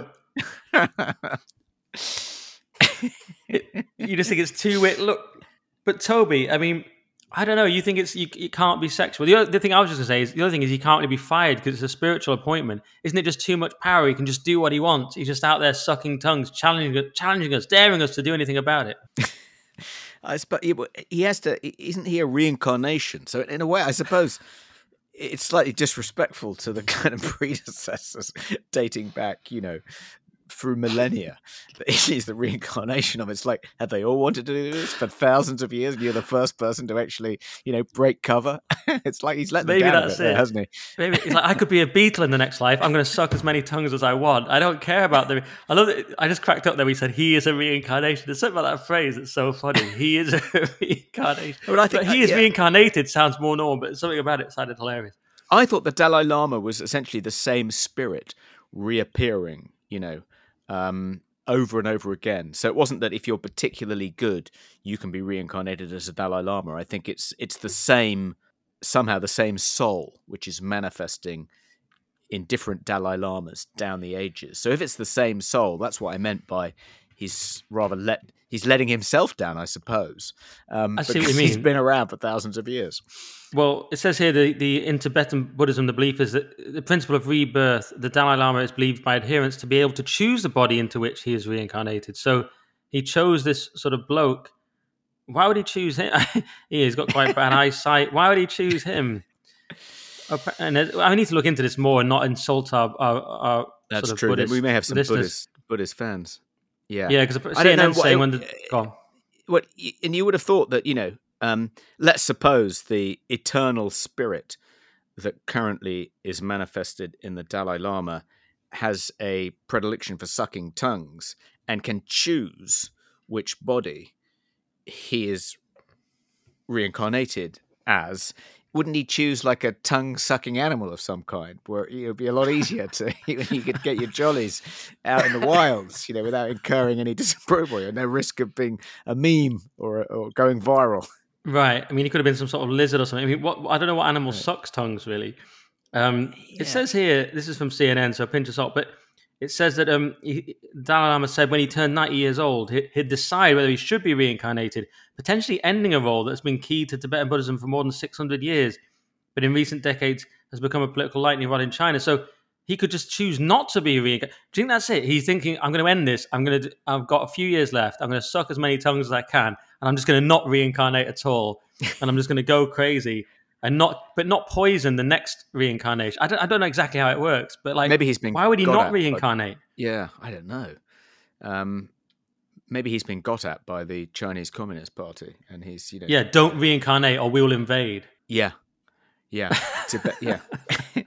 It, you just think it's too weird. Look, but Toby, I mean, I don't know. You think it's you, it can't be sexual. The other the thing I was just gonna say is the other thing is he can't really be fired because it's a spiritual appointment. Isn't it just too much power? He can just do what he wants. He's just out there sucking tongues, challenging challenging us, daring us to do anything about it. I suppose he has to. Isn't he a reincarnation? So in a way, I suppose it's slightly disrespectful to the kind of predecessors dating back, you know, through millennia. That he's the reincarnation of it. It's like, have they all wanted to do this for thousands of years? And you're the first person to actually, you know, break cover. it's like he's letting Maybe them down that's it, there, hasn't he? Maybe he's like, I could be a beetle in the next life. I'm going to suck as many tongues as I want. I don't care about the. I love it. I just cracked up there. We said he is a reincarnation. There's something about that phrase that's so funny. He is a reincarnation. But I think but he is yeah. reincarnated sounds more normal, but something about it sounded hilarious. I thought the Dalai Lama was essentially the same spirit reappearing, you know, um, over and over again. So it wasn't that if you're particularly good, you can be reincarnated as a Dalai Lama. I think it's it's the same somehow the same soul which is manifesting in different Dalai Lamas down the ages. So if it's the same soul, that's what I meant by he's rather let he's letting himself down, I suppose. Um, I see what you mean. He's been around for thousands of years. Well, it says here the, the in Tibetan Buddhism, the belief is that the principle of rebirth, the Dalai Lama is believed by adherents to be able to choose the body into which he is reincarnated. So he chose this sort of bloke. Why would he choose him? he has got quite bad eyesight. Why would he choose him? And I need to look into this more and not insult our, our, our That's sort of true. Buddhist we may have some Buddhist, Buddhist fans. Yeah, yeah. Because I don't know saying what, when the, go on. What and you would have thought that you know um, let's suppose the eternal spirit that currently is manifested in the Dalai Lama has a predilection for sucking tongues and can choose which body he is reincarnated as, wouldn't he choose like a tongue sucking animal of some kind where it would be a lot easier to you could get your jollies out in the wilds, you know, without incurring any disapproval and no risk of being a meme or, or going viral. Right. I mean, he could have been some sort of lizard or something. I mean, what I don't know what animal right. sucks tongues really. Um, yeah. It says here, this is from CNN, so a pinch of salt, but it says that um, Dalai Lama said when he turned 90 years old, he, would decide whether he should be reincarnated, potentially ending a role that's been key to Tibetan Buddhism for more than 600 years, but in recent decades has become a political lightning rod in China. So he could just choose not to be reincarnated. Do you think that's it? He's thinking, I'm going to end this. I'm going to. I've got a few years left. I'm going to suck as many tongues as I can, and I'm just going to not reincarnate at all, and I'm just going to go crazy and not but not poison the next reincarnation. I don't I don't know exactly how it works, but like maybe he's been why would he not at, reincarnate? yeah, I don't know. Um, maybe he's been got at by the Chinese Communist Party, and he's you know yeah, don't reincarnate or we'll invade. Yeah, yeah, Tibet, yeah.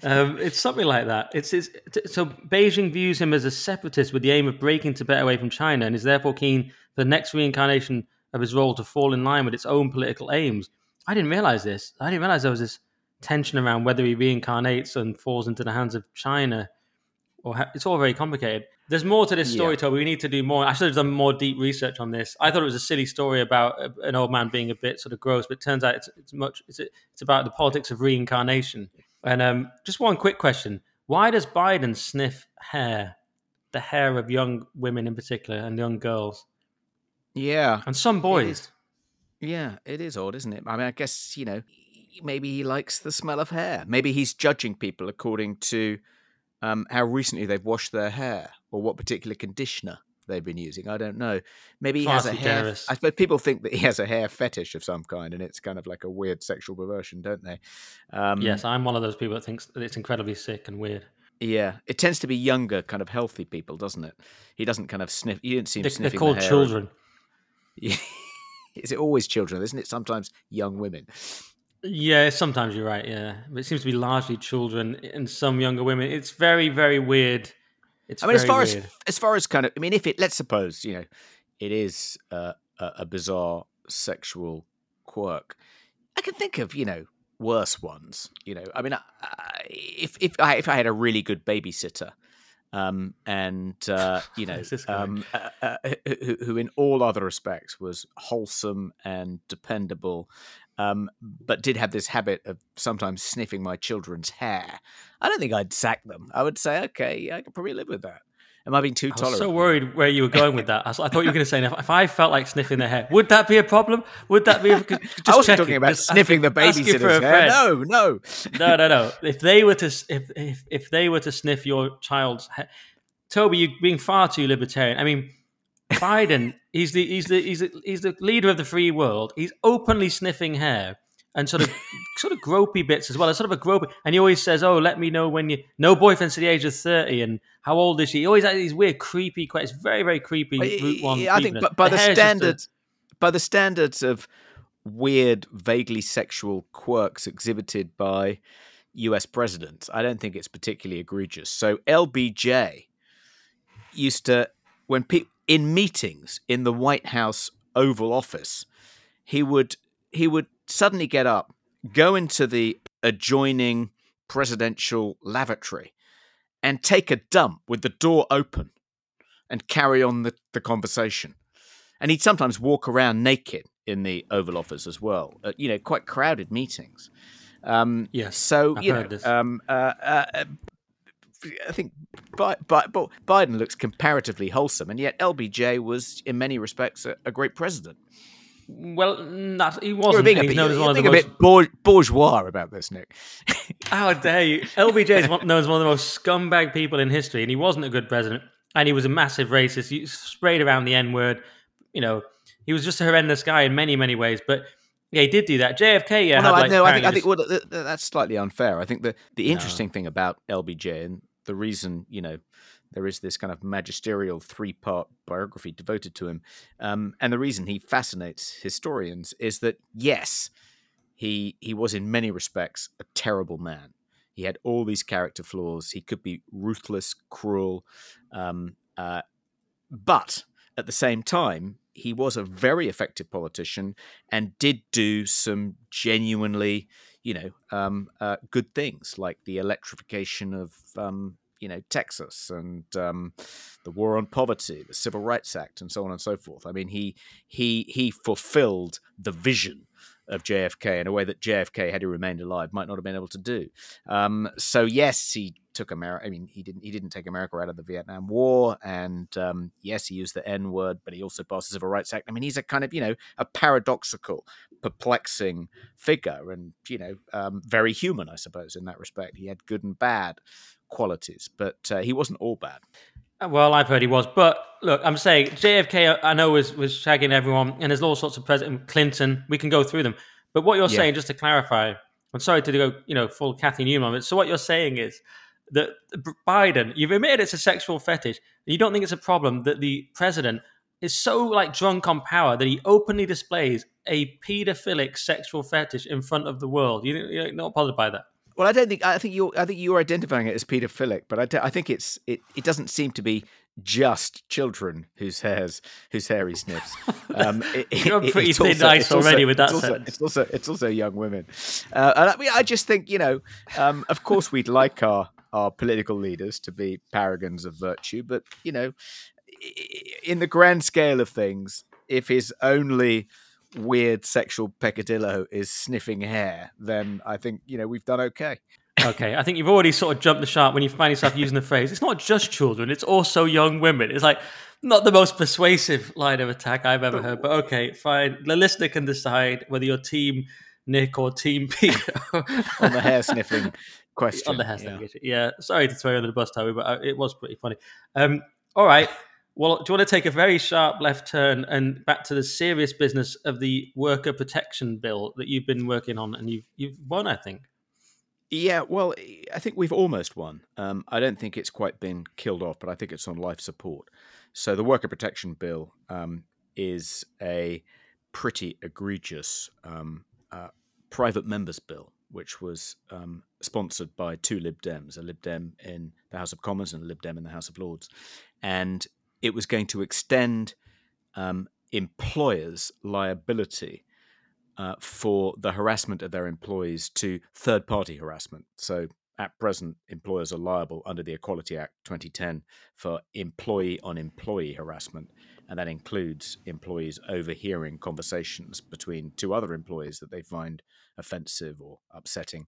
um, it's something like that. It's, it's so Beijing views him as a separatist with the aim of breaking Tibet away from China, and is therefore keen for the next reincarnation of his role to fall in line with its own political aims. I didn't realize this. I didn't realize there was this tension around whether he reincarnates and falls into the hands of China. Or ha- it's all very complicated. There's more to this story, yeah. Toby. We need to do more. I should have done more deep research on this. I thought it was a silly story about a, an old man being a bit sort of gross, but it turns out it's, it's much. It's, it's about the politics of reincarnation. And um, just one quick question: Why does Biden sniff hair, the hair of young women in particular and young girls? Yeah, and some boys. Yeah, it is odd, isn't it? I mean, I guess, you know, maybe he likes the smell of hair. Maybe he's judging people according to um, how recently they've washed their hair or what particular conditioner they've been using. I don't know. Maybe he Far has a hair. Generous. I suppose people think that he has a hair fetish of some kind, and it's kind of like a weird sexual perversion, don't they? Um, yes, I'm one of those people that thinks that it's incredibly sick and weird. Yeah, it tends to be younger, kind of healthy people, doesn't it? He doesn't kind of sniff. You didn't see him they're, sniffing. They're called the children. Yeah. Is it always children? Isn't it sometimes young women? Yeah, sometimes you're right. Yeah, but it seems to be largely children and some younger women. It's very, very weird. It's I mean, as far weird. as as far as kind of, I mean, if it, let's suppose, you know, it is uh, a, a bizarre sexual quirk. I can think of, you know, worse ones. You know, I mean, if if I if I had a really good babysitter um, and uh, you know, um, uh, uh, who, who, in all other respects was wholesome and dependable, um, but did have this habit of sometimes sniffing my children's hair. I don't think I'd sack them. I would say, okay, I could probably live with that. Am I being too tolerant? I was so worried where you were going with that. I, thought you were going to say if I felt like sniffing their hair, would that be a problem? Would that be? Just I wasn't talking about just sniffing the babysitter's hair. No, no, no, no, no. If they were to, if if if they were to sniff your child's hair, Toby, you're being far too libertarian. I mean, Biden, he's the he's the he's the he's the leader of the free world. He's openly sniffing hair and sort of sort of gropey bits as well. It's sort of a gropey, and he always says, "Oh, let me know when you no boyfriend to the age of 30 and how old is she?" He always has these weird, creepy questions. Very, very creepy. Route one. I think, but by the, the standards, a... by the standards of weird, vaguely sexual quirks exhibited by U.S. presidents, I don't think it's particularly egregious. So LBJ used to when people in meetings in the White House Oval Office, he would he would suddenly get up, go into the adjoining presidential lavatory, and take a dump with the door open and carry on the, the conversation. And he'd sometimes walk around naked in the Oval Office as well, at, you know, quite crowded meetings. Um, yes. So, I've you know, um, uh, uh, I think Biden looks comparatively wholesome, and yet LBJ was, in many respects, a, a great president. Well, not, he wasn't. You're being, a, bit, you're being a most... bit bourgeois about this, Nick. How dare you? LBJ is known as one of the most scumbag people in history, and he wasn't a good president. And he was a massive racist. He sprayed around the N word. You know, he was just a horrendous guy in many, many ways. But yeah, he did do that. JFK, yeah. Well, no, like, no, I think, I think well, that's slightly unfair. I think the the interesting no. thing about LBJ and the reason, you know, there is this kind of magisterial three part biography devoted to him. Um, and the reason he fascinates historians is that, yes, he, he was in many respects a terrible man. He had all these character flaws. He could be ruthless, cruel. Um, uh, but at the same time, he was a very effective politician and did do some genuinely, you know, um, uh, good things like the electrification of, um, you know, Texas and um, the war on poverty, the Civil Rights Act, and so on and so forth. I mean, he he he fulfilled the vision of JFK in a way that JFK, had he remained alive, might not have been able to do. Um, so yes, he took America. I mean, he didn't he didn't take America out of the Vietnam War, and um, yes, he used the N word, but he also passed the Civil Rights Act. I mean, he's a kind of you know a paradoxical, perplexing figure, and you know um, very human, I suppose, in that respect. He had good and bad qualities, but uh, he wasn't all bad. Uh, well, I've heard he was, but look, I'm saying JFK. I know was was shagging everyone, and there's all sorts of President Clinton. We can go through them, but what you're yeah. saying, just to clarify, I'm sorry to go, you know, full Cathy Newman. But so what you're saying is that Biden, you've admitted it's a sexual fetish, and you don't think it's a problem that the president is so like drunk on power that he openly displays a paedophilic sexual fetish in front of the world. You, you're not bothered by that. Well, I don't think I think you I think you're identifying it as Peter paedophilic, but I, I think it's it, it doesn't seem to be just children whose hairs whose hair he sniffs. Um, it, You're pretty thin nice already also, with that. It's also, it's also, it's also young women, uh, and I, mean, I just think you know, um, of course, we'd like our our political leaders to be paragons of virtue, but you know, in the grand scale of things, if his only weird sexual peccadillo is sniffing hair, then I think you know we've done okay. okay, I think you've already sort of jumped the shark when you find yourself using the phrase. It's not just children; it's also young women. It's like not the most persuasive line of attack I've ever heard. But okay, fine. The listener can decide whether you're team Nick or team Peter on the hair sniffing question. On the hair sniffing, yeah. yeah. Sorry to throw you under the bus, Toby, but uh, it was pretty funny. Um, all right. Well, do you want to take a very sharp left turn and back to the serious business of the worker protection bill that you've been working on and you've you've won, I think. Yeah, well, I think we've almost won. Um, I don't think it's quite been killed off, but I think it's on life support. So the worker protection bill um, is a pretty egregious um, uh, private members bill, which was um, sponsored by two Lib Dems, a Lib Dem in the House of Commons and a Lib Dem in the House of Lords, and it was going to extend um, employers' liability uh, for the harassment of their employees to third party harassment. So, at present, employers are liable under the Equality Act 2010 for employee on employee harassment. And that includes employees overhearing conversations between two other employees that they find offensive or upsetting.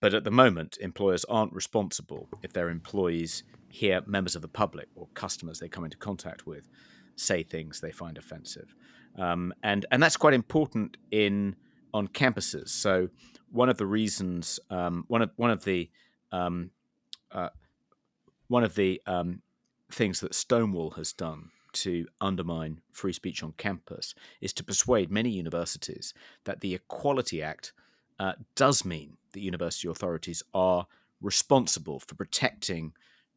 But at the moment, employers aren't responsible if their employees hear members of the public or customers they come into contact with say things they find offensive, um, and and that's quite important in on campuses. So one of the reasons, um, one of one of the um, uh, one of the um, things that Stonewall has done to undermine free speech on campus is to persuade many universities that the Equality Act uh, does mean that university authorities are responsible for protecting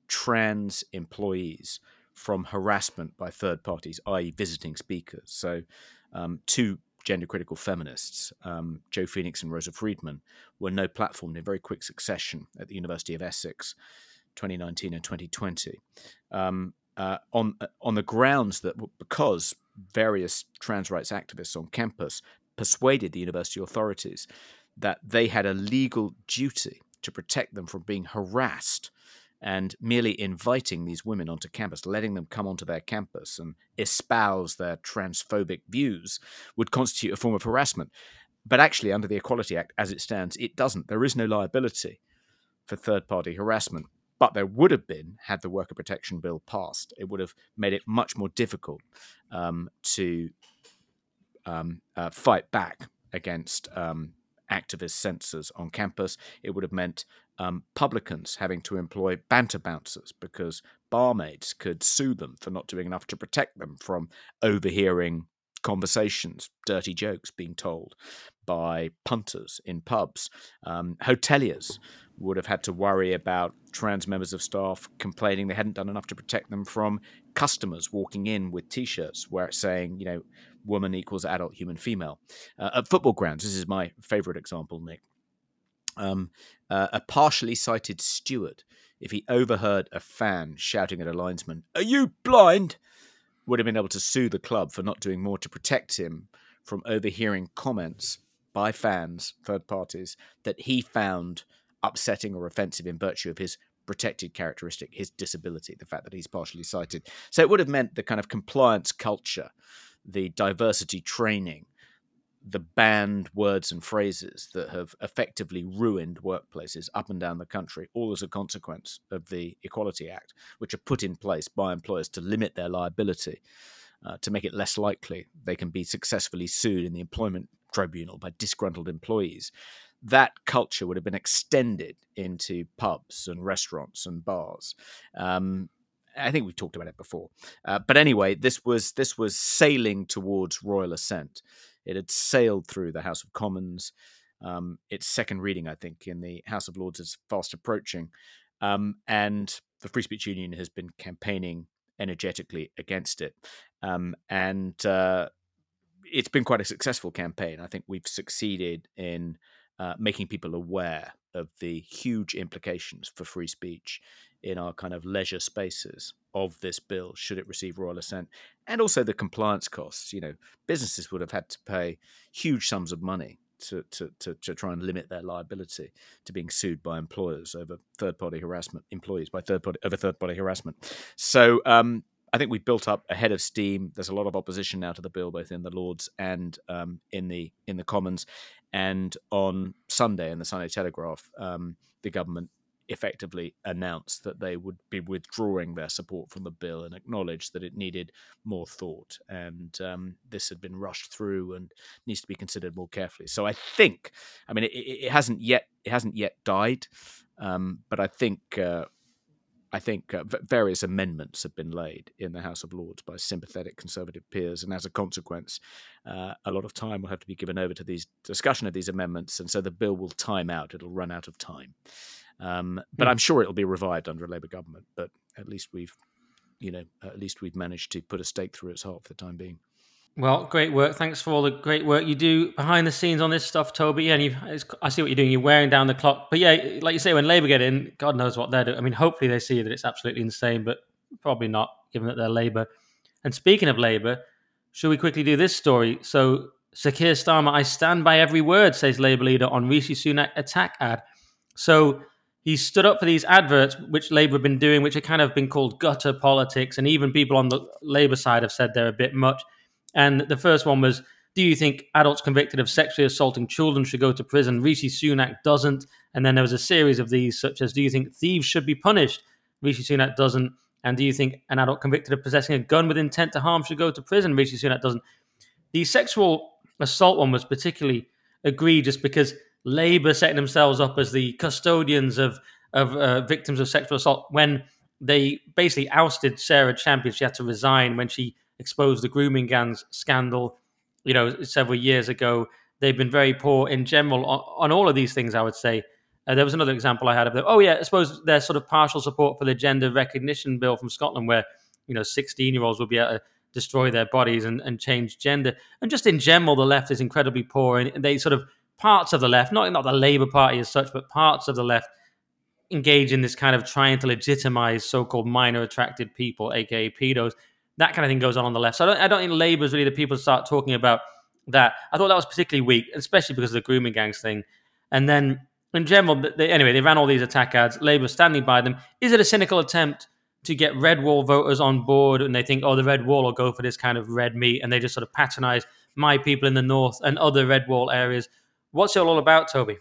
trans employees from harassment by third parties, i.e., visiting speakers. So, um, two gender critical feminists, um, Jo Phoenix and Rosa Freedman, were no platformed in very quick succession at the University of Essex, 2019 and 2020, um, uh, on on the grounds that because various trans rights activists on campus persuaded the university authorities that they had a legal duty to protect them from being harassed and merely inviting these women onto campus, letting them come onto their campus and espouse their transphobic views would constitute a form of harassment. But actually, under the Equality Act, as it stands, it doesn't. There is no liability for third party harassment. But there would have been had the Worker Protection Bill passed. It would have made it much more difficult um, to um, uh, fight back against um, activist censors on campus. It would have meant um, publicans having to employ banter bouncers because barmaids could sue them for not doing enough to protect them from overhearing conversations, dirty jokes being told by punters in pubs. Um, hoteliers would have had to worry about trans members of staff complaining they hadn't done enough to protect them from customers walking in with t-shirts where it's saying, you know, woman equals adult human female. Uh, at football grounds, this is my favorite example, Nick. Um, uh, a partially sighted steward, if he overheard a fan shouting at a linesman, Are you blind? would have been able to sue the club for not doing more to protect him from overhearing comments by fans, third parties, that he found upsetting or offensive in virtue of his protected characteristic, his disability, the fact that he's partially sighted. So it would have meant the kind of compliance culture, the diversity training, the banned words and phrases that have effectively ruined workplaces up and down the country, all as a consequence of the Equality Act, which are put in place by employers to limit their liability, uh, to make it less likely they can be successfully sued in the employment tribunal by disgruntled employees that culture would have been extended into pubs and restaurants and bars. Um, I think we've talked about it before, uh, but anyway, this was this was sailing towards royal assent. It had sailed through the House of Commons. Um, its second reading, I think, in the House of Lords is fast approaching, um, and the Free Speech Union has been campaigning energetically against it. Um, and uh, it's been quite a successful campaign. I think we've succeeded in uh, making people aware of the huge implications for free speech in our kind of leisure spaces of this bill should it receive royal assent and also the compliance costs you know businesses would have had to pay huge sums of money to, to, to, to try and limit their liability to being sued by employers over third party harassment employees by third party over third party harassment so um, I think we built up ahead of steam. There's a lot of opposition now to the bill, both in the Lords and um, in the in the Commons. And on Sunday, in the Sunday Telegraph, um, the government effectively announced that they would be withdrawing their support from the bill and acknowledged that it needed more thought. And um, this had been rushed through and needs to be considered more carefully. So I think, I mean, it, it hasn't yet it hasn't yet died, um, but I think. Uh, I think uh, various amendments have been laid in the House of Lords by sympathetic Conservative peers, and as a consequence, uh, a lot of time will have to be given over to these discussion of these amendments, and so the bill will time out; it'll run out of time. Um, but mm. I'm sure it'll be revived under a Labour government. But at least we've, you know, at least we've managed to put a stake through its heart for the time being. Well, great work. Thanks for all the great work you do behind the scenes on this stuff, Toby. Yeah, and you, I see what you're doing. You're wearing down the clock. But yeah, like you say, when Labour get in, God knows what they're doing. I mean, hopefully they see that it's absolutely insane, but probably not, given that they're Labour. And speaking of Labour, should we quickly do this story? So, Sir Keir Starmer, I stand by every word, says Labour leader on Rishi Sunak attack ad. So he stood up for these adverts, which Labour have been doing, which have kind of been called gutter politics, and even people on the Labour side have said they're a bit much. And the first one was Do you think adults convicted of sexually assaulting children should go to prison? Rishi Sunak doesn't. And then there was a series of these, such as Do you think thieves should be punished? Rishi Sunak doesn't. And do you think an adult convicted of possessing a gun with intent to harm should go to prison? Rishi Sunak doesn't. The sexual assault one was particularly egregious because Labour setting themselves up as the custodians of of uh, victims of sexual assault when they basically ousted Sarah Champion. She had to resign when she exposed the grooming gangs scandal, you know, several years ago. They've been very poor in general on, on all of these things, I would say. Uh, there was another example I had of them. Oh, yeah, I suppose there's sort of partial support for the gender recognition bill from Scotland, where, you know, 16 year olds will be able to destroy their bodies and, and change gender. And just in general, the left is incredibly poor. And they sort of, parts of the left, not, not the Labour Party as such, but parts of the left engage in this kind of trying to legitimize so called minor attracted people, aka pedos that kind of thing goes on on the left. So I don't, I don't think Labour is really the people to start talking about that. I thought that was particularly weak, especially because of the grooming gangs thing. And then in general, they, anyway, they ran all these attack ads. Labour standing by them. Is it a cynical attempt to get red wall voters on board? And they think, oh, the red wall will go for this kind of red meat, and they just sort of patronise my people in the north and other red wall areas. What's it all about, Toby?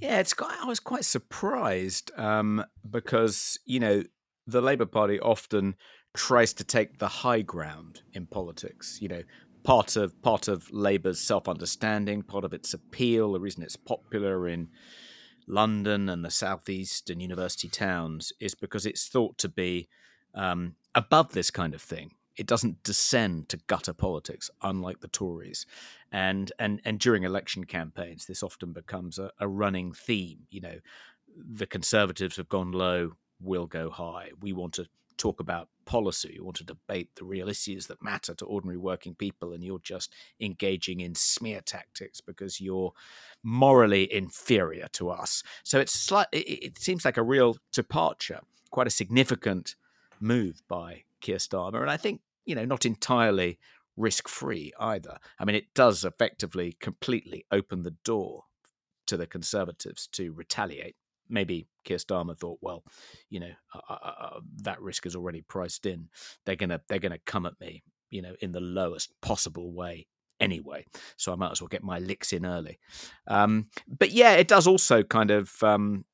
Yeah, it's quite, I was quite surprised um, because you know the Labour Party often tries to take the high ground in politics. You know, part of part of Labour's self-understanding, part of its appeal, the reason it's popular in London and the southeast and university towns is because it's thought to be um, above this kind of thing. It doesn't descend to gutter politics, unlike the Tories, and and and during election campaigns, this often becomes a, a running theme. You know, the Conservatives have gone low, we'll go high. We want to talk about policy, you want to debate the real issues that matter to ordinary working people, and you're just engaging in smear tactics because you're morally inferior to us. So it's slight, it, it seems like a real departure, quite a significant move by Keir Starmer, and I think you know, not entirely risk free either. I mean, it does effectively completely open the door to the Conservatives to retaliate. Maybe Keir Starmer thought, well, you know, uh, uh, uh, uh that risk is already priced in. They're gonna they're gonna come at me, you know, in the lowest possible way anyway. So I might as well get my licks in early. Um, but yeah, it does also kind of um,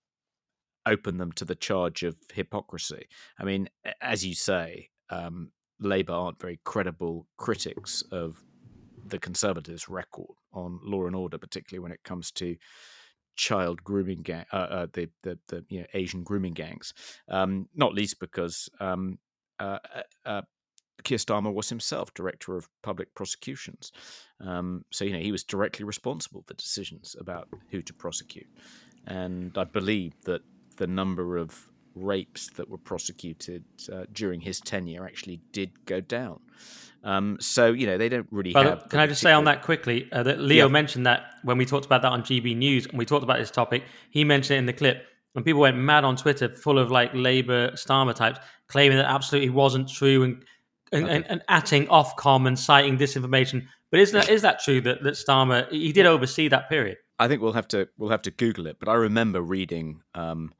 open them to the charge of hypocrisy. I mean, as you say, um, Labour aren't very credible critics of the Conservatives' record on law and order, particularly when it comes to child grooming gang, uh, uh, the, the the you know Asian grooming gangs. Um, not least because um, uh, uh, uh, Keir Starmer was himself director of public prosecutions, um, so you know he was directly responsible for decisions about who to prosecute, and I believe that the number of rapes that were prosecuted uh, during his tenure actually did go down. Um, so you know they don't really have. Can I just say on that quickly uh, that Leo yeah. mentioned that when we talked about that on GB News and we talked about this topic, he mentioned it in the clip, and people went mad on Twitter, full of like Labour Starmer types, claiming that absolutely wasn't true and and, okay. and, and atting Ofcom and citing disinformation. But is that is that true that that Starmer he did oversee that period? I think we'll have to we'll have to Google it. But I remember reading um,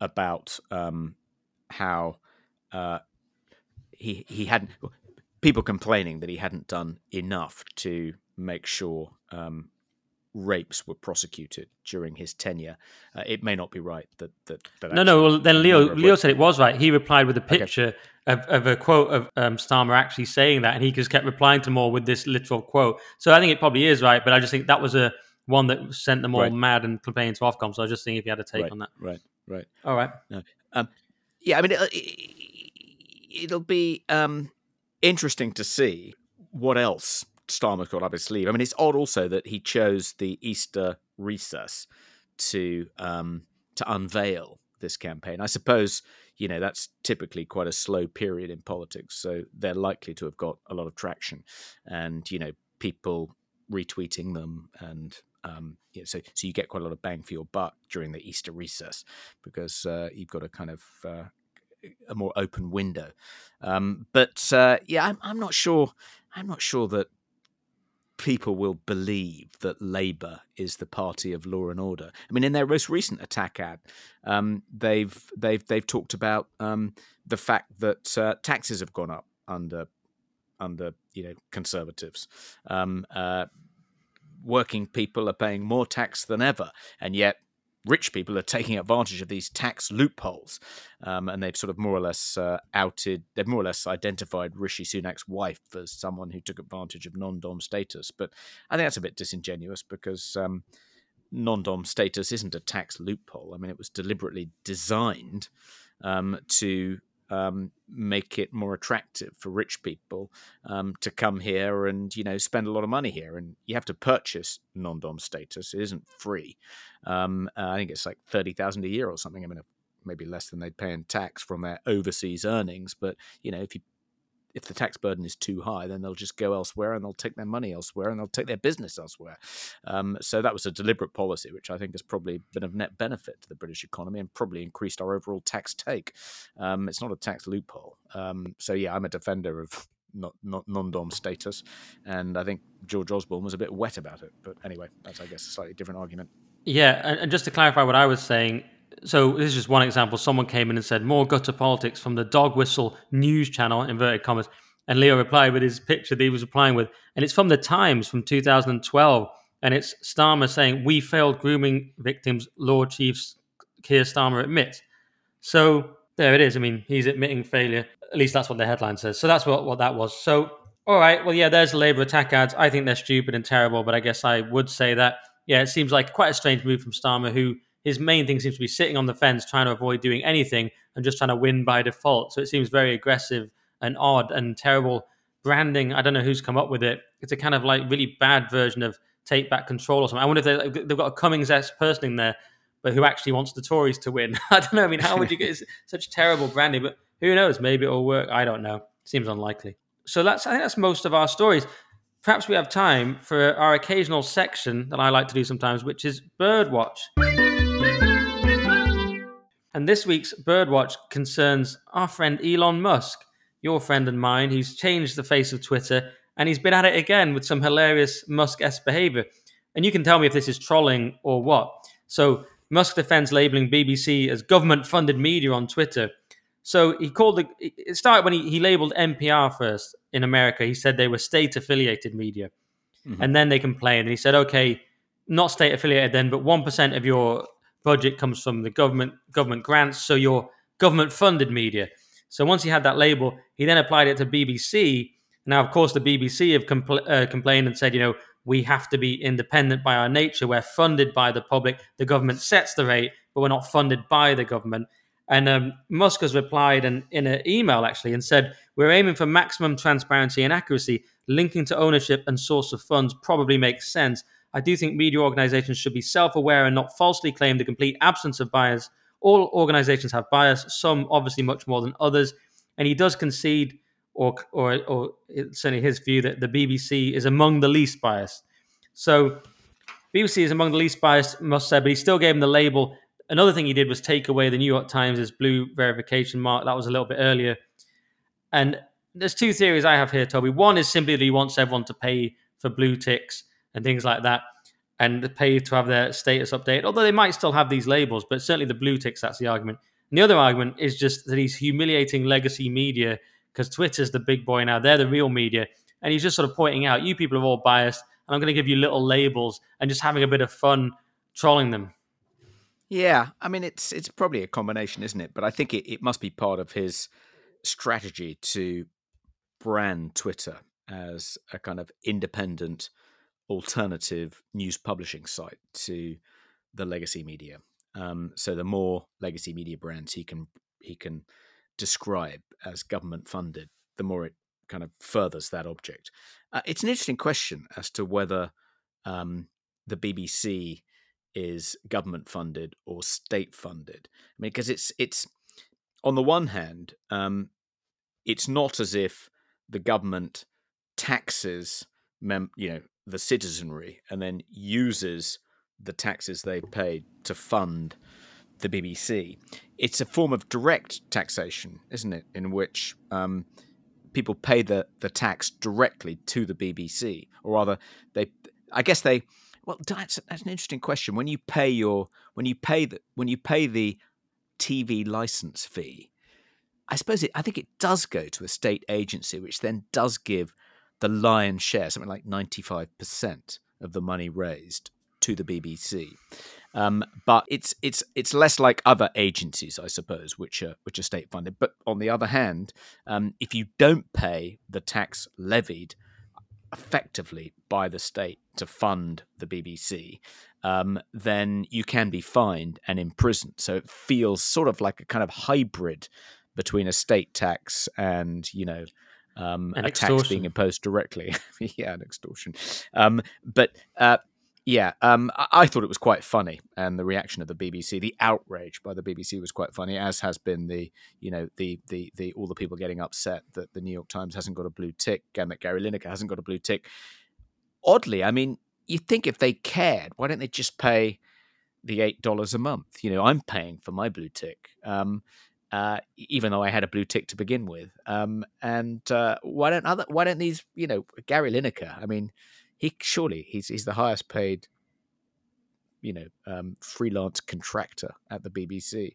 about um, how uh, he he hadn't people complaining that he hadn't done enough to make sure um, rapes were prosecuted during his tenure. Uh, it may not be right that that. that no, no. Well, then Leo Leo said it was right. He replied with a picture okay. of, of a quote of um, Starmer actually saying that, and he just kept replying to more with this literal quote. So I think it probably is right, but I just think that was a one that sent them all right. mad and complaining to Ofcom. So I was just thinking if you had a take right, on that. Right. Right. All right. No. Um, yeah, I mean, it, will be um, interesting to see what else Starmer's got up his sleeve. I mean, it's odd also that he chose the Easter recess to um, to unveil this campaign. I suppose you know that's typically quite a slow period in politics, so they're likely to have got a lot of traction, and you know people retweeting them and um, you know, so so you get quite a lot of bang for your buck during the Easter recess because uh, you've got a kind of uh, a more open window. Um, but uh, yeah, I'm, I'm not sure. I'm not sure that people will believe that Labour is the party of law and order. I mean, in their most recent attack ad, um, they've they've they've talked about um, the fact that uh, taxes have gone up under under you know conservatives. Um, uh, working people are paying more tax than ever, and yet rich people are taking advantage of these tax loopholes. Um, and they've sort of more or less uh, outed, they've more or less identified Rishi Sunak's wife as someone who took advantage of non dom status. But I think that's a bit disingenuous because um, non dom status isn't a tax loophole. I mean, it was deliberately designed um, to um, make it more attractive for rich people um, to come here and you know spend a lot of money here. And you have to purchase non-dom status; it isn't free. Um, uh, I think it's like thirty thousand a year or something. I mean, maybe less than they'd pay in tax from their overseas earnings. But you know, if you if the tax burden is too high, then they'll just go elsewhere and they'll take their money elsewhere and they'll take their business elsewhere. Um, so that was a deliberate policy, which I think has probably been of net benefit to the British economy and probably increased our overall tax take. Um, it's not a tax loophole. Um, so yeah, I'm a defender of not, not non-dom status, and I think George Osborne was a bit wet about it. But anyway, that's I guess a slightly different argument. Yeah, and just to clarify what I was saying, so this is just one example. Someone came in and said more gutter politics from the dog whistle news channel inverted commas, and Leo replied with his picture that he was replying with, and it's from the Times from 2012, and it's Starmer saying we failed grooming victims. Lord Chief Keir Starmer admits. So there it is. I mean, he's admitting failure. At least that's what the headline says. So that's what what that was. So all right, well, yeah, there's Labour attack ads. I think they're stupid and terrible, but I guess I would say that yeah, it seems like quite a strange move from Starmer, who his main thing seems to be sitting on the fence, trying to avoid doing anything and just trying to win by default. So it seems very aggressive and odd and terrible branding. I don't know who's come up with it. It's a kind of like really bad version of take back control or something. I wonder if they've got a Cummings S person in there, but who actually wants the Tories to win. I don't know. I mean, how would you get such terrible branding? But who knows? Maybe it'll work. I don't know. Seems unlikely. So that's I think that's most of our stories. Perhaps we have time for our occasional section that I like to do sometimes, which is Birdwatch. And this week's Birdwatch concerns our friend Elon Musk. your friend and mine. He's changed the face of Twitter and he's been at it again with some hilarious Musk esque behavior. And you can tell me if this is trolling or what. So, Musk defends labeling BBC as government funded media on Twitter. So, he called it, it started when he, he labeled NPR first in America. He said they were state affiliated media. Mm-hmm. And then they complained. And he said, okay, not state affiliated then, but 1% of your budget comes from the government government grants. So, you're government funded media. So, once he had that label, he then applied it to BBC now, of course, the BBC have compl- uh, complained and said, you know, we have to be independent by our nature. We're funded by the public. The government sets the rate, but we're not funded by the government. And um, Musk has replied in, in an email actually and said, We're aiming for maximum transparency and accuracy. Linking to ownership and source of funds probably makes sense. I do think media organizations should be self aware and not falsely claim the complete absence of bias. All organizations have bias, some obviously much more than others. And he does concede or or or certainly his view that the BBC is among the least biased. So BBC is among the least biased, must say, but he still gave him the label. Another thing he did was take away the New York Times' blue verification mark. That was a little bit earlier. And there's two theories I have here, Toby. One is simply that he wants everyone to pay for blue ticks and things like that, and pay to have their status updated. Although they might still have these labels, but certainly the blue ticks, that's the argument. And the other argument is just that he's humiliating legacy media because Twitter's the big boy now. They're the real media. And he's just sort of pointing out, you people are all biased, and I'm going to give you little labels and just having a bit of fun trolling them. Yeah, I mean it's it's probably a combination, isn't it? But I think it, it must be part of his strategy to brand Twitter as a kind of independent alternative news publishing site to the legacy media. Um, so the more legacy media brands he can he can describe as government funded, the more it kind of furthers that object. Uh, it's an interesting question as to whether um, the BBC is government funded or state funded. I mean, because it's it's on the one hand, um, it's not as if the government taxes mem- you know the citizenry and then uses the taxes they paid to fund the BBC. It's a form of direct taxation, isn't it? In which um, people pay the, the tax directly to the BBC, or rather, they. I guess they. Well, that's that's an interesting question. When you pay your when you pay the when you pay the TV license fee, I suppose it. I think it does go to a state agency, which then does give the lion's share, something like ninety five percent of the money raised to the BBC. Um, but it's it's it's less like other agencies, I suppose, which are which are state funded. But on the other hand, um, if you don't pay the tax levied effectively by the state to fund the BBC, um, then you can be fined and imprisoned. So it feels sort of like a kind of hybrid between a state tax and you know um, a extortion. tax being imposed directly. yeah, an extortion. Um, but uh, yeah, um, I-, I, thought it was quite funny, and the reaction of the BBC, the outrage by the BBC was quite funny, as has been the, you know, the the the all the people getting upset that the New York Times hasn't got a blue tick and that Gary Lineker hasn't got a blue tick. Oddly, I mean, you think if they cared, why don't they just pay the eight dollars a month? You know, I'm paying for my blue tick. Um, uh, even though I had a blue tick to begin with. Um, and uh, why don't other why don't these you know Gary Lineker? I mean, he surely he's he's the highest paid you know um, freelance contractor at the BBC.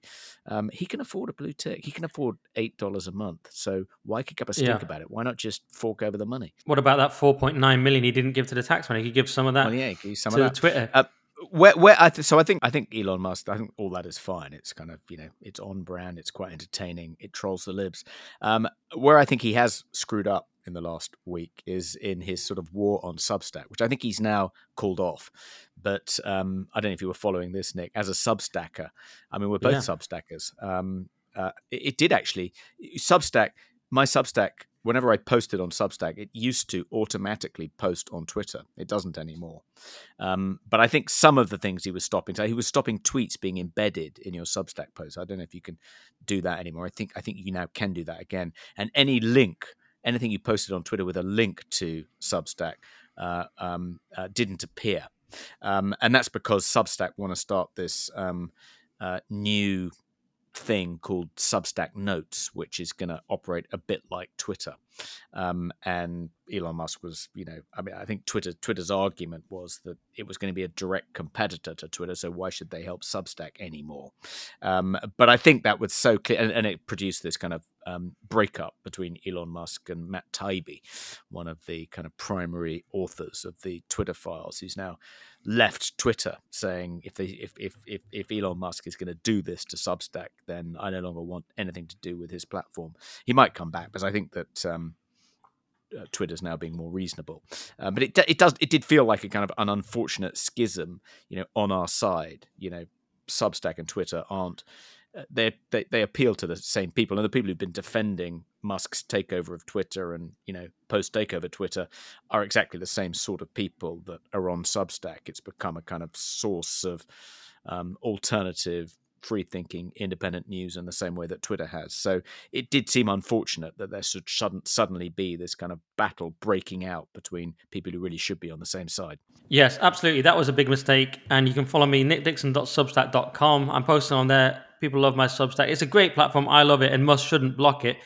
Um, he can afford a blue tick. He can afford eight dollars a month. So why kick up a stink yeah. about it? Why not just fork over the money? What about that four point nine million he didn't give to the tax money? He could give some of that. Well, yeah, give some to of that. Twitter. Uh, where, where I th- so I think I think Elon Musk. I think all that is fine. It's kind of you know it's on brand. It's quite entertaining. It trolls the libs. Um, where I think he has screwed up in the last week is in his sort of war on Substack, which I think he's now called off. But um, I don't know if you were following this, Nick. As a Substacker, I mean, we're both yeah. Substackers. Um, uh, it, it, did actually Substack. My Substack whenever I posted on Substack, it used to automatically post on Twitter. It doesn't anymore. Um, but I think some of the things he was stopping, so he was stopping tweets being embedded in your Substack post. I don't know if you can do that anymore. I think I think you now can do that again. And any link, anything you posted on Twitter with a link to Substack, uh, um, uh, didn't appear. Um, and that's because Substack want to start this um, uh, new thing called Substack Notes, which is going to operate a bit like Twitter. Um, and Elon Musk was, you know, I mean, I think Twitter Twitter's argument was that it was going to be a direct competitor to Twitter, so why should they help Substack anymore? Um, but I think that was so clear, and, and it produced this kind of um, breakup between Elon Musk and Matt Taibbi, one of the kind of primary authors of the Twitter files, who's now left Twitter, saying if they if if if, if Elon Musk is going to do this to Substack, then I no longer want anything to do with his platform. He might come back, because I think that. Um, uh, Twitter's now being more reasonable, uh, but it it does it did feel like a kind of an unfortunate schism, you know, on our side. You know, Substack and Twitter aren't they, they they appeal to the same people, and the people who've been defending Musk's takeover of Twitter and you know post takeover Twitter are exactly the same sort of people that are on Substack. It's become a kind of source of um, alternative free thinking, independent news in the same way that Twitter has. So it did seem unfortunate that there should suddenly be this kind of battle breaking out between people who really should be on the same side. Yes, absolutely. That was a big mistake. And you can follow me, nickdixon.substack.com. I'm posting on there. People love my Substack. It's a great platform. I love it and Musk shouldn't block it.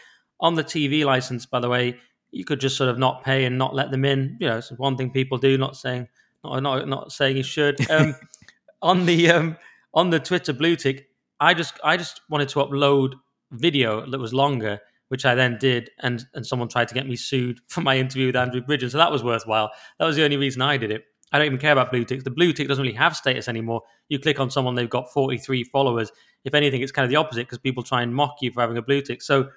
On the TV license, by the way, you could just sort of not pay and not let them in. You know, it's one thing people do, not saying not not, not saying you should. Um, on the um, on the Twitter blue tick, I just I just wanted to upload video that was longer, which I then did, and and someone tried to get me sued for my interview with Andrew Bridgen, so that was worthwhile. That was the only reason I did it. I don't even care about blue ticks. The blue tick doesn't really have status anymore. You click on someone, they've got 43 followers. If anything, it's kind of the opposite because people try and mock you for having a blue tick. So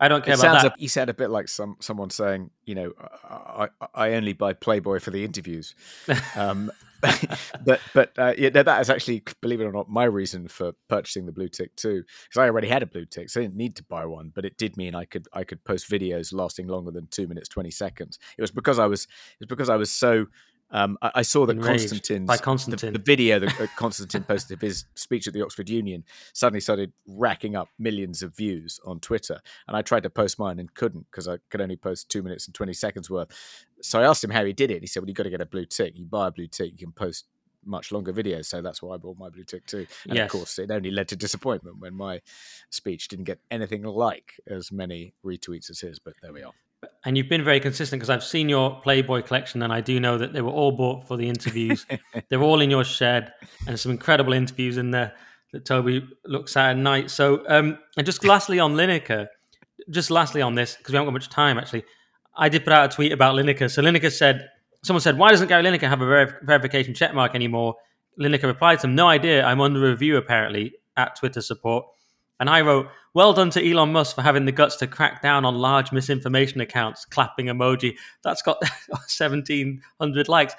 I don't care it about that. A, you said a bit like some someone saying, you know, I, I only buy Playboy for the interviews. Um, but but uh, yeah, that is actually, believe it or not, my reason for purchasing the blue tick too, because I already had a blue tick, so I didn't need to buy one. But it did mean I could I could post videos lasting longer than two minutes twenty seconds. It was because I was it was because I was so um, I, I, saw that Konstantin's by Konstantin. The, the video that Konstantin posted of his speech at the Oxford Union suddenly started racking up millions of views on Twitter, and I tried to post mine and couldn't because I could only post two minutes and twenty seconds worth. So I asked him how he did it. He said, "Well, you got to get a blue tick. You buy a blue tick, you can post much longer videos. So that's why I bought my blue tick too. And yes. of course, it only led to disappointment when my speech didn't get anything like as many retweets as his. But there we are and you've been very consistent because I've seen your Playboy collection, and I do know that they were all bought for the interviews. They're all in your shed, and some incredible interviews in there that Toby looks at at night. So, um, and just lastly on Lineker, just lastly on this because we haven't got much time. Actually, I did put out a tweet about Lineker. So Lineker said, someone said, "Why doesn't Gary Lineker have a ver- verification checkmark anymore?" Lineker replied to him, "No idea. I'm under review apparently at Twitter support." And I wrote, well done to Elon Musk for having the guts to crack down on large misinformation accounts, clapping emoji. That's got 1,700 likes.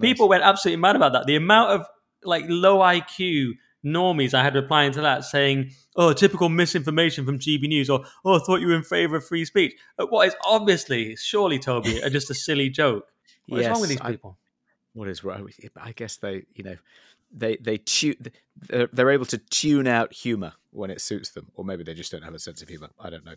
People nice. went absolutely mad about that. The amount of like low IQ normies I had replying to that saying, oh, typical misinformation from GB News, or oh, I thought you were in favor of free speech. Uh, what is obviously, surely, Toby, just a silly joke. What yes, is wrong with these people? I, what is wrong? I guess they, you know, they they tune they're, they're able to tune out humor when it suits them, or maybe they just don't have a sense of humor. I don't know.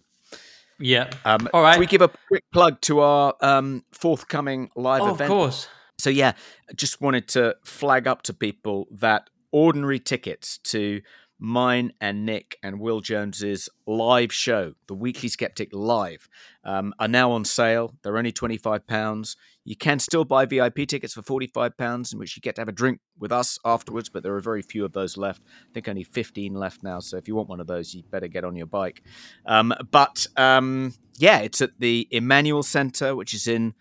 Yeah. Um, All right. We give a quick plug to our um, forthcoming live oh, event? Of course. So yeah, just wanted to flag up to people that ordinary tickets to mine and Nick and Will Jones's live show, the Weekly Sceptic Live, um, are now on sale. They're only £25. You can still buy VIP tickets for £45, in which you get to have a drink with us afterwards, but there are very few of those left. I think only 15 left now. So if you want one of those, you better get on your bike. Um, but um, yeah, it's at the Emmanuel Centre, which is in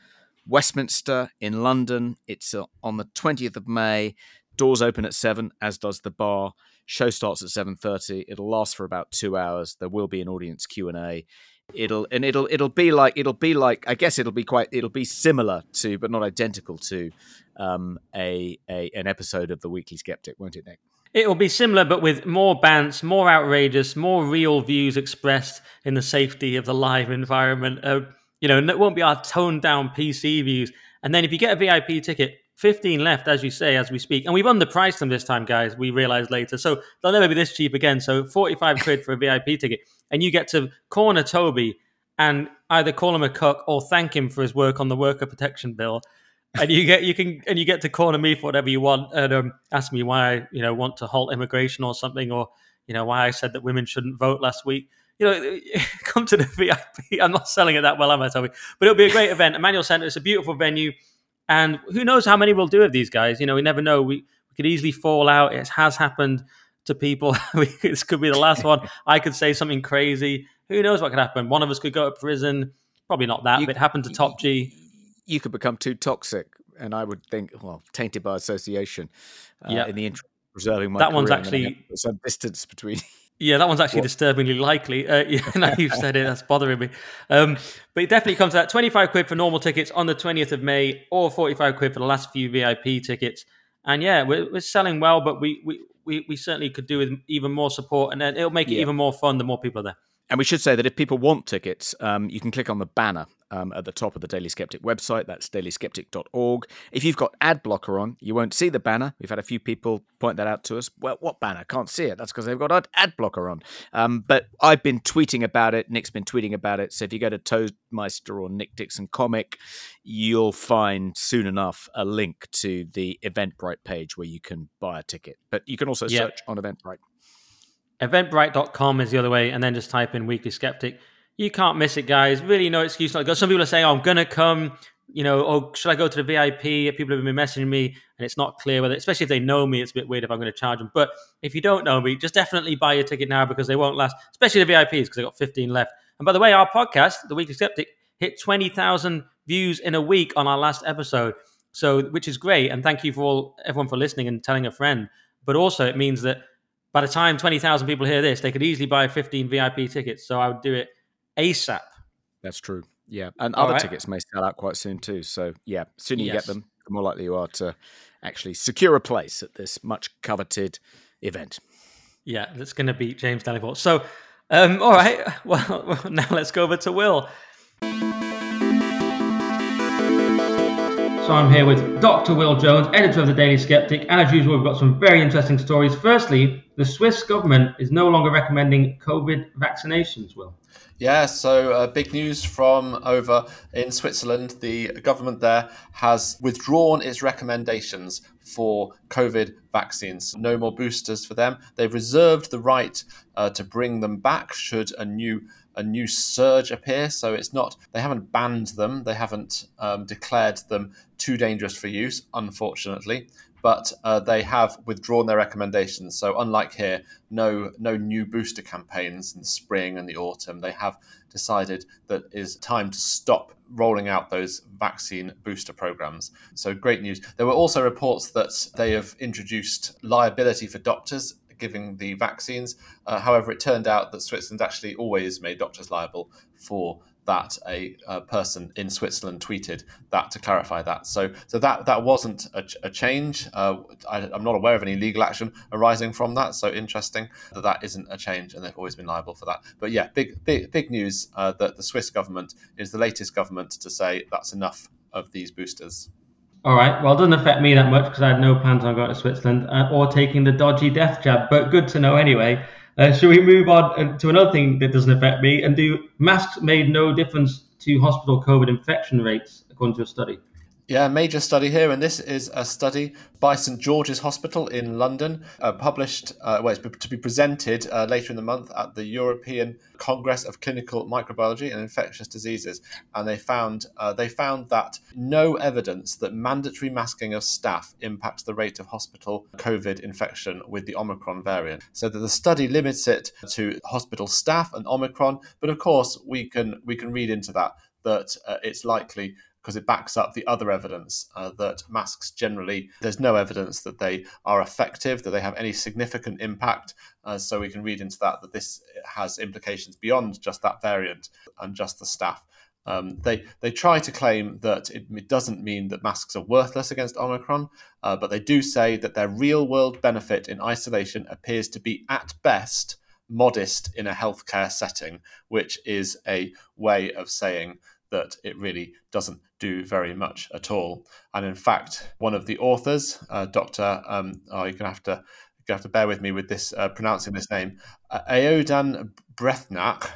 Westminster in London. It's uh, on the 20th of May. Doors open at 7, as does the bar. Show starts at 7:30. It'll last for about 2 hours. There will be an audience Q&A. It'll and it'll it'll be like it'll be like I guess it'll be quite it'll be similar to but not identical to um, a, a an episode of the Weekly Sceptic, won't it, Nick? It will be similar, but with more bants, more outrageous, more real views expressed in the safety of the live environment. Uh, you know, it won't be our toned down PC views. And then if you get a VIP ticket, 15 left, as you say, as we speak. And we've underpriced them this time, guys, we realized later. So they'll never be this cheap again. So 45 quid for a VIP ticket. And you get to corner Toby and either call him a cuck or thank him for his work on the worker protection bill. And you get you can and you get to corner me for whatever you want and um, ask me why I you know want to halt immigration or something or you know, why I said that women shouldn't vote last week. You know, come to the VIP. I'm not selling it that well, am I, Toby? But it'll be a great event. Emmanuel Centre, it's a beautiful venue. And who knows how many we'll do of these guys? You know, we never know. We, we could easily fall out. It has happened to people. this could be the last one. I could say something crazy. Who knows what could happen? One of us could go to prison. Probably not that, you, but it happened to Top G. You could become too toxic, and I would think, well, tainted by association. Uh, yeah. In the interest of preserving my that one's actually some distance between. Yeah, that one's actually what? disturbingly likely. Uh, yeah, now you've said it, that's bothering me. Um, but it definitely comes out 25 quid for normal tickets on the 20th of May, or 45 quid for the last few VIP tickets. And yeah, we're, we're selling well, but we, we, we, we certainly could do with even more support, and then it'll make it yeah. even more fun the more people are there. And we should say that if people want tickets, um, you can click on the banner um, at the top of the Daily Sceptic website. That's dailysceptic.org. If you've got ad blocker on, you won't see the banner. We've had a few people point that out to us. Well, what banner? Can't see it. That's because they've got ad blocker on. Um, but I've been tweeting about it. Nick's been tweeting about it. So if you go to Toadmeister or Nick Dixon Comic, you'll find soon enough a link to the Eventbrite page where you can buy a ticket. But you can also yep. search on Eventbrite. Eventbrite.com is the other way, and then just type in Weekly Sceptic. You can't miss it, guys. Really, no excuse not. Some people are saying, oh, I'm to come, you know, or should I go to the VIP? People have been messaging me, and it's not clear whether, especially if they know me, it's a bit weird if I'm going to charge them. But if you don't know me, just definitely buy your ticket now because they won't last, especially the VIPs because they've got 15 left. And by the way, our podcast, The Weekly Sceptic, hit 20,000 views in a week on our last episode. So, which is great. And thank you for all, everyone for listening and telling a friend. But also, it means that by the time 20,000 people hear this, they could easily buy 15 VIP tickets. So I would do it ASAP. That's true. Yeah. And All other right. tickets may sell out quite soon too. So yeah, sooner you yes. get them, the more likely you are to actually secure a place at this much coveted event. Yeah, that's going to be James Delingpole. So, um, all right. Well, now let's go over to Will. So I'm here with Dr. Will Jones, editor of the Daily Sceptic, and as usual, we've got some very interesting stories. Firstly, the Swiss government is no longer recommending COVID vaccinations. Will. Yeah, so uh, big news from over in Switzerland. The government there has withdrawn its recommendations for COVID vaccines. No more boosters for them. They've reserved the right uh, to bring them back should a new a new surge appear. So it's not, they haven't banned them, they haven't um, declared them too dangerous for use, unfortunately. But uh, they have withdrawn their recommendations. So unlike here, no no new booster campaigns in the spring and the autumn. They have decided that it is time to stop rolling out those vaccine booster programs. So great news. There were also reports that they have introduced liability for doctors giving the vaccines. Uh, however, it turned out that Switzerland actually always made doctors liable for that a, a, person in Switzerland tweeted that to clarify that. So, so that that wasn't a, a change. Uh, I, am not aware of any legal action arising from that. So interesting that that isn't a change, and they've always been liable for that. But yeah, big big big news uh, that the Swiss government is the latest government to say that's enough of these boosters. All right. Well, it doesn't affect me that much because I had no plans on going to Switzerland uh, or taking the dodgy death jab. But good to know anyway. Uh, should we move on uh, to another thing that doesn't affect me? And do masks made no difference to hospital COVID infection rates, according to a study? Yeah, major study here, and this is a study by St George's Hospital in London, uh, published, uh, well, it's to be presented uh, later in the month at the European Congress of Clinical Microbiology and Infectious Diseases, and they found uh, they found that no evidence that mandatory masking of staff impacts the rate of hospital COVID infection with the Omicron variant. So that the study limits it to hospital staff and Omicron, but of course we can we can read into that that uh, it's likely because it backs up the other evidence uh, that masks generally, there's no evidence that they are effective, that they have any significant impact. Uh, so we can read into that that this has implications beyond just that variant and just the staff. Um, they they try to claim that it, it, doesn't mean that masks are worthless against Omicron, uh, but they do say that their real world benefit in isolation appears to be at best modest in a healthcare setting, which is a way of saying that it really doesn't do very much at all. And in fact, one of the authors, uh, Dr. Um, oh, you're going to have to you have to bear with me with this uh, pronouncing this name, uh, Aodhán Breathnach,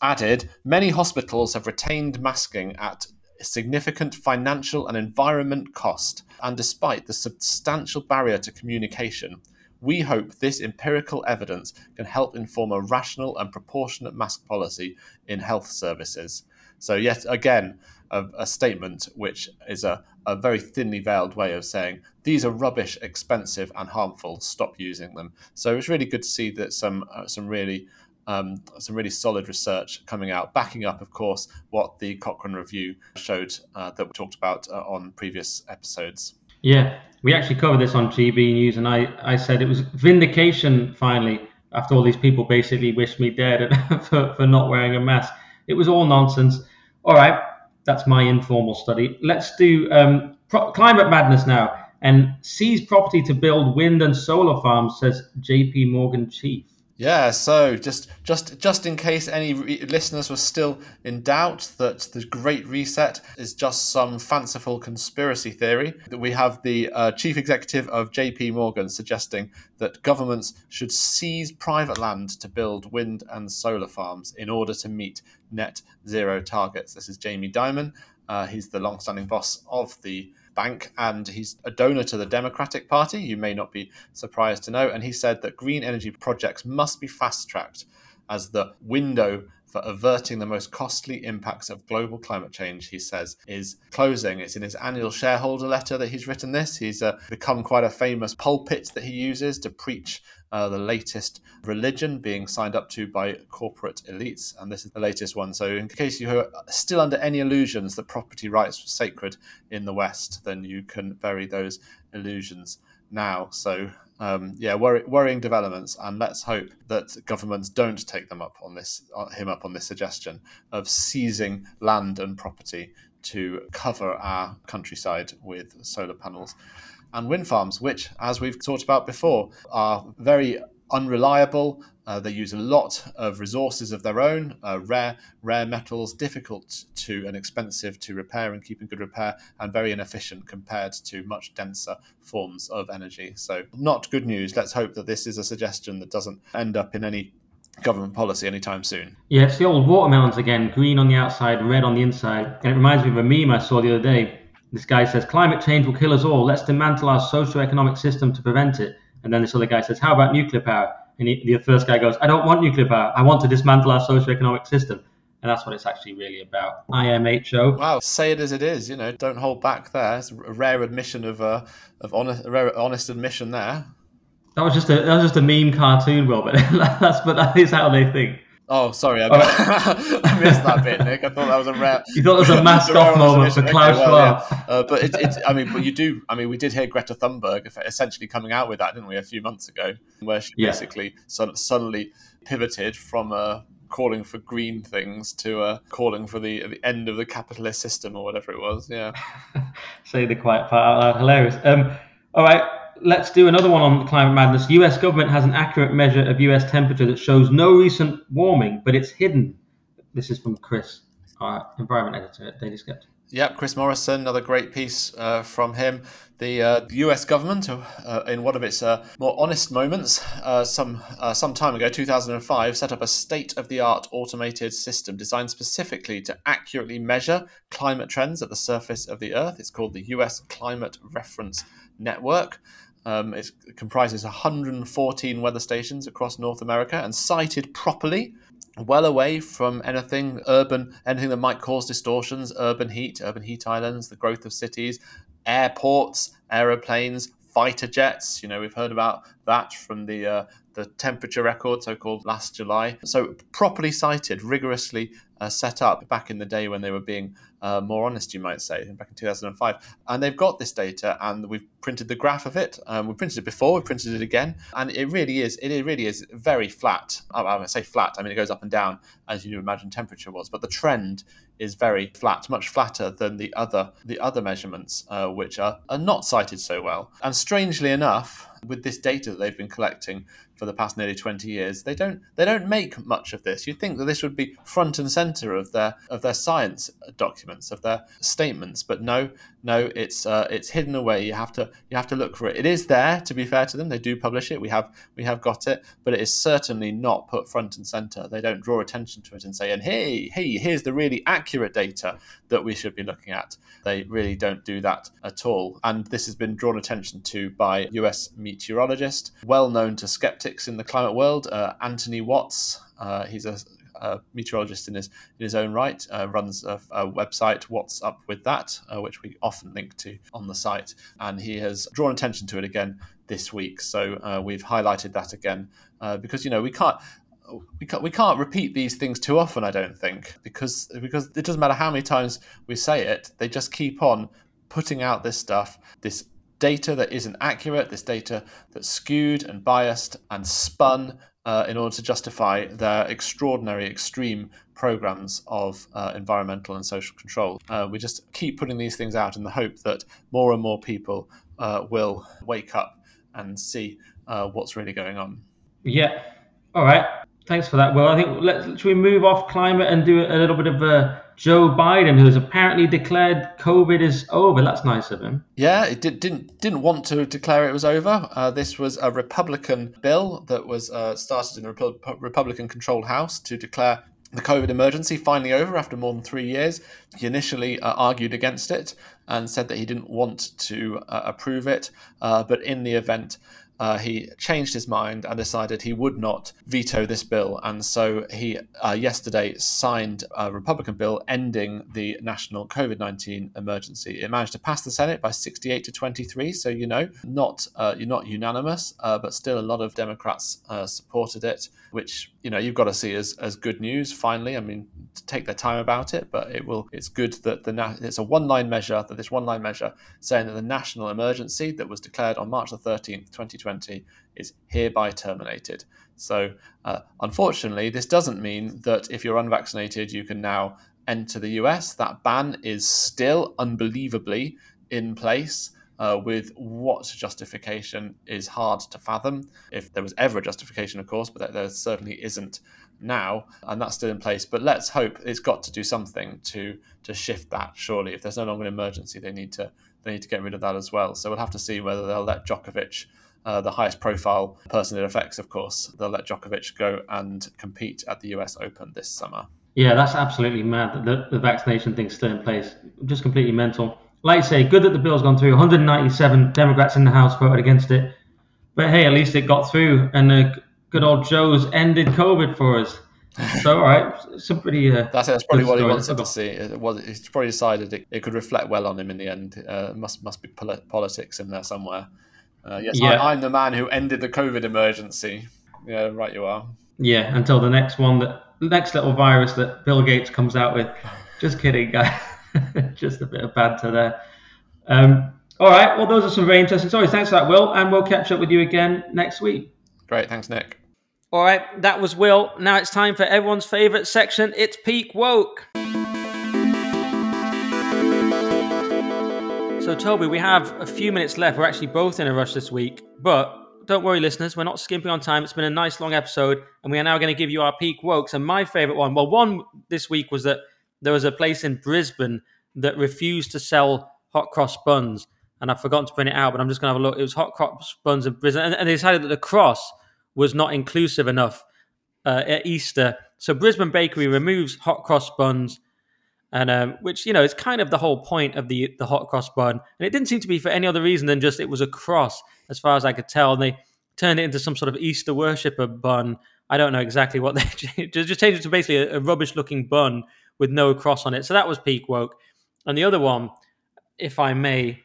added many hospitals have retained masking at significant financial and environment cost, and despite the substantial barrier to communication, We hope this empirical evidence can help inform a rational and proportionate mask policy in health services. So, yet again, a, a statement which is a, a very thinly veiled way of saying these are rubbish, expensive, and harmful. Stop using them. So it's really good to see that some uh, some really um, some really solid research coming out, backing up, of course, what the Cochrane Review showed uh, that we talked about uh, on previous episodes. Yeah, we actually covered this on GB News, and I, I said it was vindication finally after all these people basically wished me dead for, for not wearing a mask. It was all nonsense. All right, that's my informal study. Let's do um, pro- climate madness now and seize property to build wind and solar farms, says JP Morgan chief. Yeah, so just just just in case any re- listeners were still in doubt that the Great Reset is just some fanciful conspiracy theory, that we have the uh, chief executive of J.P. Morgan suggesting that governments should seize private land to build wind and solar farms in order to meet net zero targets. This is Jamie Dimon. Uh, he's the long-standing boss of the bank, and he's a donor to the Democratic Party. You may not be surprised to know. And he said that green energy projects must be fast tracked as the window for averting the most costly impacts of global climate change, he says, is closing. It's in his annual shareholder letter that he's written this. He's uh, become quite a famous pulpit that he uses to preach uh, the latest religion being signed up to by corporate elites, and this is the latest one. So, in case you are still under any illusions that property rights were sacred in the West, then you can bury those illusions now. So, um, yeah, worry, worrying developments, and let's hope that governments don't take them up on this, uh, him up on this suggestion of seizing land and property to cover our countryside with solar panels and wind farms, which, as we've talked about before, are very unreliable. Uh, they use a lot of resources of their own, uh, rare rare metals, difficult to and expensive to repair and keep in good repair, and very inefficient compared to much denser forms of energy. So, not good news. Let's hope that this is a suggestion that doesn't end up in any government policy anytime soon. Yeah, it's the old watermelons again, green on the outside, red on the inside. And it reminds me of a meme I saw the other day this guy says, climate change will kill us all. Let's dismantle our socio-economic system to prevent it. And then this other guy says, how about nuclear power? And he, the first guy goes, I don't want nuclear power. I want to dismantle our socio-economic system. And that's what it's actually really about. IMHO. Wow, say it as it is. You know, don't hold back there. It's a rare admission of uh, of honest, rare, honest admission there. That was just a that was just a meme cartoon, Robert. that's but that is how they think. Oh, sorry, I, oh. I, missed that bit, Nick. I thought that was a rare. You thought it was a mask off moment for Klaus okay, well, yeah. uh, but it, it, I mean, but you do. I mean, we did hear Greta Thunberg essentially coming out with that, didn't we, a few months ago, where she yeah. basically suddenly pivoted from uh, calling for green things to uh, calling for the the end of the capitalist system or whatever it was. Yeah. Say the quiet part out loud. Hilarious. Um, all right let's do another one on climate madness. U.S. government has an accurate measure of U.S. temperature that shows no recent warming, but it's hidden. This is from Chris, our environment editor at Daily Sceptic. Yep, Chris Morrison, another great piece uh, from him. The uh, U.S. government, uh, in one of its uh, more honest moments, uh, some uh, some time ago, 2005, set up a state-of-the-art automated system designed specifically to accurately measure climate trends at the surface of the Earth. It's called the U.S. Climate Reference Network. Um, it comprises 114 weather stations across North America and sited properly, well away from anything urban, anything that might cause distortions, urban heat, urban heat islands, the growth of cities, airports, aeroplanes, fighter jets. You know, we've heard about that from the uh, the temperature record, so called last July. So properly sited, rigorously uh, set up back in the day when they were being uh, more honest, you might say, back in 2005. And they've got this data, and we've printed the graph of it. Um, we printed it before, we printed it again, and it really is. It really is very flat. I, I say flat. I mean, it goes up and down as you imagine temperature was, but the trend is very flat, much flatter than the other the other measurements, uh, which are, are not sited so well. And strangely enough, with this data that they've been collecting for the past nearly 20 years. They don't they don't make much of this. You'd think that this would be front and center of their of their science documents, of their statements, but no, no, it's uh, it's hidden away. You have to you have to look for it. It is there. To be fair to them, they do publish it. We have we have got it, but it is certainly not put front and center. They don't draw attention to it and say, "And hey, hey, here's the really accurate data that we should be looking at." They really don't do that at all. And this has been drawn attention to by U.S. meteorologist, well known to skeptics in the climate world, uh, Anthony Watts. Uh, he's a a meteorologist in his in his own right, uh, runs a, a, website, What's Up with That, uh, which we often link to on the site, and he has drawn attention to it again this week. So uh, we've highlighted that again uh, because you know we can't. We can't, we can't repeat these things too often, I don't think, because because it doesn't matter how many times we say it, they just keep on putting out this stuff, this data that isn't accurate, this data that's skewed and biased and spun uh, in order to justify their extraordinary, extreme programs of uh, environmental and social control. Uh, we just keep putting these things out in the hope that more and more people uh, will wake up and see uh, what's really going on. Yeah. All right. Thanks for that. Well, I think let's should we move off climate and do a little bit of a Joe Biden, who has apparently declared COVID is over. That's nice of him. Yeah, it did, didn't didn't want to declare it was over. Uh, this was a Republican bill that was uh, started in the Repu- Republican-controlled House to declare the COVID emergency finally over after more than three years. He initially uh, argued against it and said that he didn't want to uh, approve it, uh, but in the event uh, he changed his mind and decided he would not veto this bill. And so he uh, yesterday signed a Republican bill ending the national COVID 19 emergency. It managed to pass the Senate by 68 to 23. So, you know, not, uh, you're not unanimous, uh, but still a lot of Democrats uh, supported it, which, you know, you've got to see as, as good news finally. I mean, take their time about it, but it will, it's good that the, na- it's a one line measure, that this one line measure saying that the national emergency that was declared on March the 13th, 2020, 2020 is hereby terminated. So, uh, unfortunately, this doesn't mean that if you're unvaccinated, you can now enter the US. That ban is still unbelievably in place. Uh, with what justification is hard to fathom. If there was ever a justification, of course, but there certainly isn't now, and that's still in place. But let's hope it's got to do something to to shift that. Surely, if there's no longer an emergency, they need to they need to get rid of that as well. So we'll have to see whether they'll let Djokovic uh, the highest profile person it affects, of course. They'll let Djokovic go and compete at the US Open this summer. Yeah, that's absolutely mad. The, the vaccination thing's still in place. Just completely mental. Like I say, good that the bill's gone through. 197 Democrats in the House voted against it. But hey, at least it got through. And uh, good old Joe's ended COVID for us. So, all right, some pretty. Uh, that's, that's probably what he wanted to see. It was, he's probably decided it, it, could reflect well on him in the end. Uh, must must be politics in there somewhere. Uh, yes, yeah. I, am the man who ended the COVID emergency. Yeah, right, you are. Yeah, until the next one, that the next little virus that Bill Gates comes out with. Just kidding, guys. Just a bit of banter there. Um, all right, well, those are some very interesting stories. Thanks for that, Will, and we'll catch up with you again next week. Great, thanks, Nick. All right, that was Will. Now it's time for everyone's favourite section. It's Peak Woke. So, Toby, we have a few minutes left. We're actually both in a rush this week, but don't worry, listeners, we're not skimping on time. It's been a nice long episode, and we are now going to give you our peak wokes. And my favorite one, well, one this week was that there was a place in Brisbane that refused to sell hot cross buns, and I've forgotten to print it out, but I'm just going to have a look. It was hot cross buns in Brisbane, and, and they decided that the cross was not inclusive enough uh, at Easter. So Brisbane Bakery removes hot cross buns and um, which you know is kind of the whole point of the the hot cross bun. And it didn't seem to be for any other reason than just it was a cross, as far as I could tell. And they turned it into some sort of Easter worshipper bun. I don't know exactly what they just changed it to basically a, a rubbish looking bun with no cross on it. So that was peak woke. And the other one, if I may,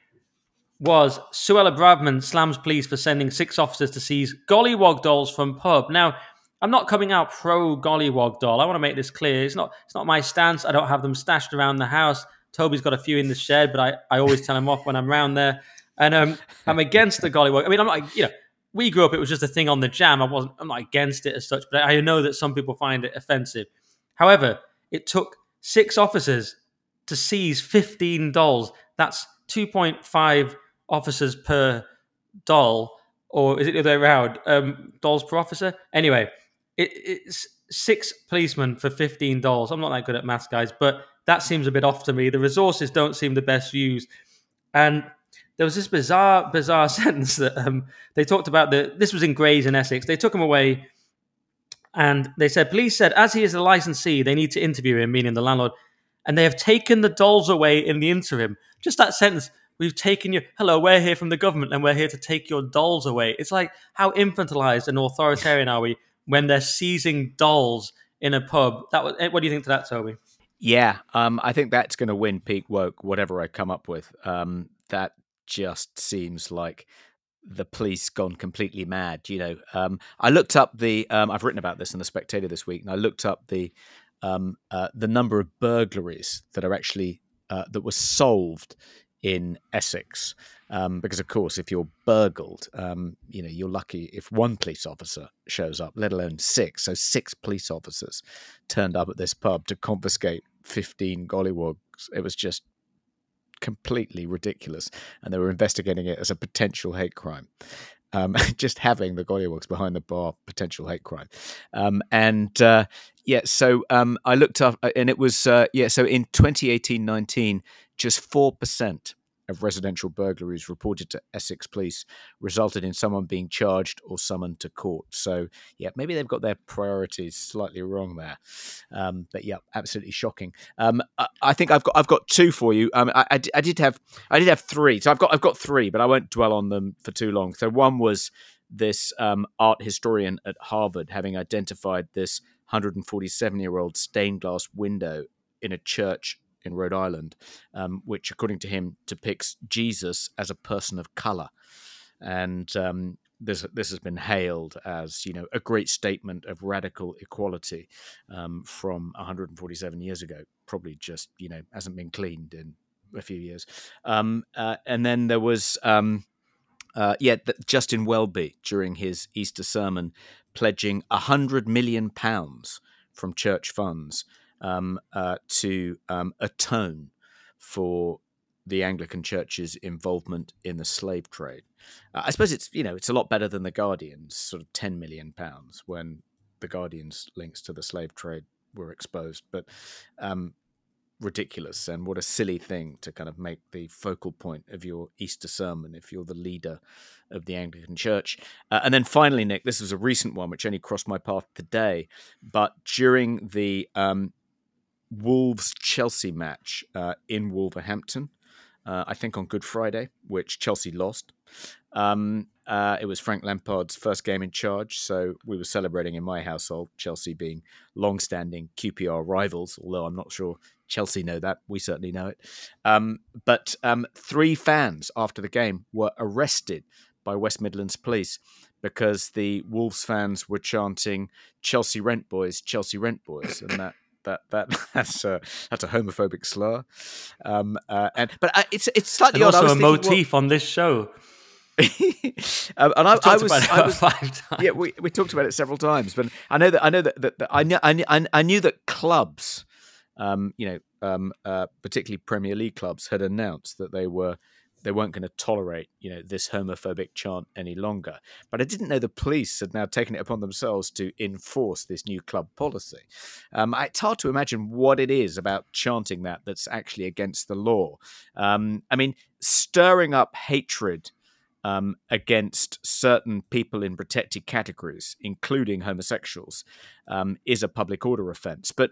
was Suella Braverman slams police for sending six officers to seize gollywog dolls from pub. Now I'm not coming out pro Gollywog doll. I want to make this clear. It's not it's not my stance. I don't have them stashed around the house. Toby's got a few in the shed, but I, I always tell him off when I'm around there. And um, I'm against the Gollywog. I mean, I'm not, you know, we grew up, it was just a thing on the jam. I wasn't, I'm not against it as such, but I know that some people find it offensive. However, it took six officers to seize 15 dolls. That's 2.5 officers per doll or is it the other way around? Um, dolls per officer. Anyway, it, it's six policemen for fifteen dollars. I'm not that good at maths, guys, but that seems a bit off to me. The resources don't seem the best used, and there was this bizarre, bizarre sentence that um, they talked about. The this was in Grays in Essex. They took him away, and they said, "Police said as he is a licensee, they need to interview him, meaning the landlord." And they have taken the dolls away in the interim. Just that sentence we've taken you hello we're here from the government and we're here to take your dolls away. It's like how infantilized and authoritarian are we when they're seizing dolls in a pub? That was, what do you think to that toby? Yeah um, i think that's going to win peak woke whatever i come up with. Um, that just seems like the police gone completely mad you know? Um, i looked up the um, i've written about this in the spectator this week and i looked up the um, uh, the number of burglaries that are actually uh, that were solved in Essex. Um, because of course, if you're burgled, um, you know you're lucky if one police officer shows up, let alone six. So six police officers turned up at this pub to confiscate 15 gollywogs. It was just completely ridiculous, and they were investigating it as a potential hate crime. Um, just having the gollywogs behind the bar, potential hate crime. Um, and uh, yeah, so um, I looked up, uh, and it was uh, yeah. So in 2018-19, just 4% of residential burglaries reported to Essex police resulted in someone being charged or summoned to court. So, yeah, maybe they've got their priorities slightly wrong there. Um, but yeah, absolutely shocking. Um, I, I, think I've got I've got two for you. Um, I, I, I, did have I did have three, so I've got I've got three, but I won't dwell on them for too long. So one was this um, art historian at Harvard having identified this 147 year old stained glass window in a church in Rhode Island, um, which, according to him, depicts Jesus as a person of color. And um, this this has been hailed as you know a great statement of radical equality um, from 147 years ago. Probably just you know hasn't been cleaned in a few years. Um, uh, and then there was. Um, uh, yeah, Justin Welby during his Easter sermon pledging a hundred million pounds from church funds um, uh, to um, atone for the Anglican Church's involvement in the slave trade. Uh, I suppose it's you know it's a lot better than the Guardian's sort of ten million pounds when the Guardian's links to the slave trade were exposed, but um, ridiculous and what a silly thing to kind of make the focal point of your Easter sermon if you're the leader of the Anglican Church. Uh, and then finally, Nick, this was a recent one which only crossed my path today, but during the um, Wolves Chelsea match uh, in Wolverhampton. Uh, I think on Good Friday, which Chelsea lost. Um, uh, it was Frank Lampard's first game in charge, so we were celebrating in my household. Chelsea being long-standing QPR rivals, although I'm not sure Chelsea know that. We certainly know it. Um, but um, three fans after the game were arrested by West Midlands Police because the Wolves fans were chanting "Chelsea Rent Boys, Chelsea Rent Boys," and that that that that's a that's a homophobic slur. Um, uh, and but uh, it's it's slightly and odd. Also, a motif on this show. um, and I, I was, I was yeah, we, we talked about it several times, but I know that I know that, that, that I, knew, I, I knew that clubs, um, you know, um, uh, particularly Premier League clubs, had announced that they were they weren't going to tolerate, you know, this homophobic chant any longer. But I didn't know the police had now taken it upon themselves to enforce this new club policy. Um, it's hard to imagine what it is about chanting that that's actually against the law. Um, I mean, stirring up hatred um, against certain people in protected categories, including homosexuals, um, is a public order offence. But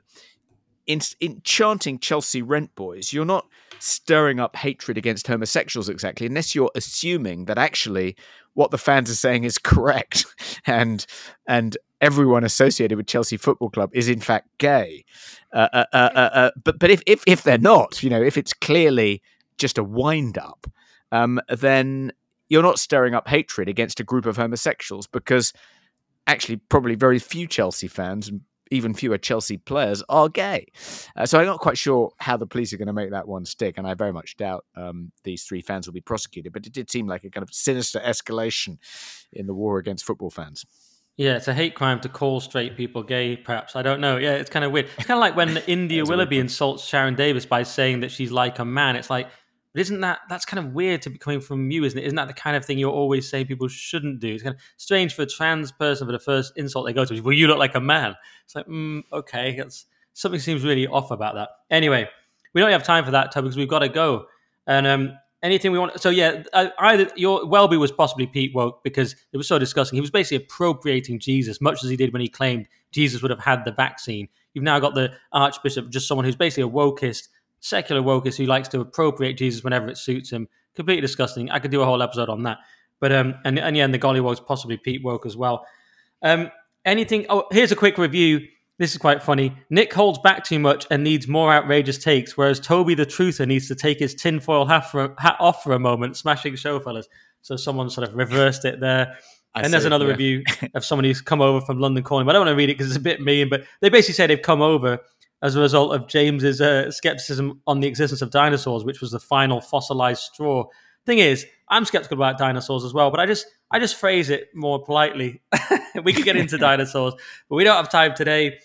in, in chanting Chelsea Rent Boys, you're not stirring up hatred against homosexuals exactly, unless you're assuming that actually what the fans are saying is correct, and and everyone associated with Chelsea Football Club is in fact gay. Uh, uh, uh, uh, uh but but if, if if they're not, you know, if it's clearly just a wind up, um, then you're not stirring up hatred against a group of homosexuals because actually probably very few Chelsea fans even fewer Chelsea players are gay. Uh, so I'm not quite sure how the police are going to make that one stick, and I very much doubt um, these three fans will be prosecuted. But it did seem like a kind of sinister escalation in the war against football fans. Yeah, it's a hate crime to call straight people gay, perhaps. I don't know. Yeah, it's kind of weird. It's kind of like when India Willoughby insults Sharron Davies by saying that she's like a man. It's like, But isn't that that's kind of weird to be coming from you, isn't it? Isn't that the kind of thing you always say people shouldn't do? It's kind of strange for a trans person for the first insult they go to. is, Well, you look like a man. It's like, mm, okay, that's something seems really off about that. Anyway, we don't have time for that, Toby, because we've got to go. And um, anything we want. So yeah, either your Welby was possibly Pete woke because it was so disgusting. He was basically appropriating Jesus, much as he did when he claimed Jesus would have had the vaccine. You've now got the Archbishop, just someone who's basically a wokist, secular wokist who likes to appropriate Jesus whenever it suits him. Completely disgusting. I could do a whole episode on that. But um, and and yeah, and the Gollywog's possibly Pete woke as well. Um, anything? Oh, here's a quick review. This is quite funny. Nick holds back too much and needs more outrageous takes, whereas Toby the truther needs to take his tinfoil hat, for, hat off for a moment, smashing show fellas. So someone sort of reversed it there. I and there's another yeah. review of someone who's come over from London Calling. But I don't want to read it because it's a bit mean, but they basically say they've come over as a result of James's uh, skepticism on the existence of dinosaurs, which was the final fossilized straw. Thing is, I'm skeptical about dinosaurs as well, but I just I just phrase it more politely. we could get into dinosaurs, but we don't have time today.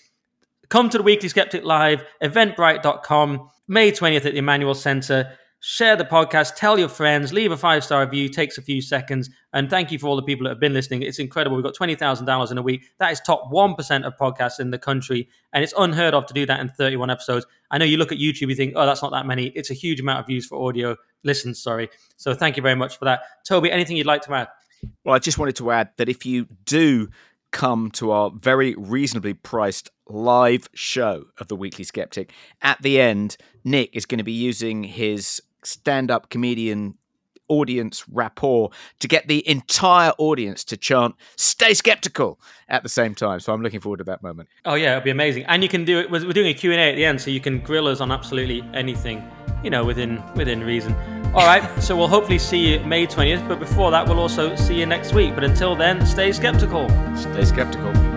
Come to the Weekly Sceptic Live, eventbrite.com, May 20th at the Emmanuel Centre. Share the podcast, tell your friends, leave a five star review, takes a few seconds. And thank you for all the people that have been listening. It's incredible. We've got $20,000 in a week. That is top 1% of podcasts in the country. And it's unheard of to do that in 31 episodes. I know you look at YouTube, you think, oh, that's not that many. It's a huge amount of views for audio. Listen, sorry. So thank you very much for that. Toby, anything you'd like to add? Well, I just wanted to add that if you do come to our very reasonably priced live show of the Weekly Sceptic. At the end, Nick is going to be using his stand up comedian audience rapport to get the entire audience to chant stay skeptical at the same time. So i'm looking forward to that moment. Oh yeah it'll be amazing. And you can do it we're doing a q&a at the end so you can grill us on absolutely anything you know within within reason. All right so we'll hopefully see you may 20th but before that we'll also see you next week. But until then stay skeptical. Stay skeptical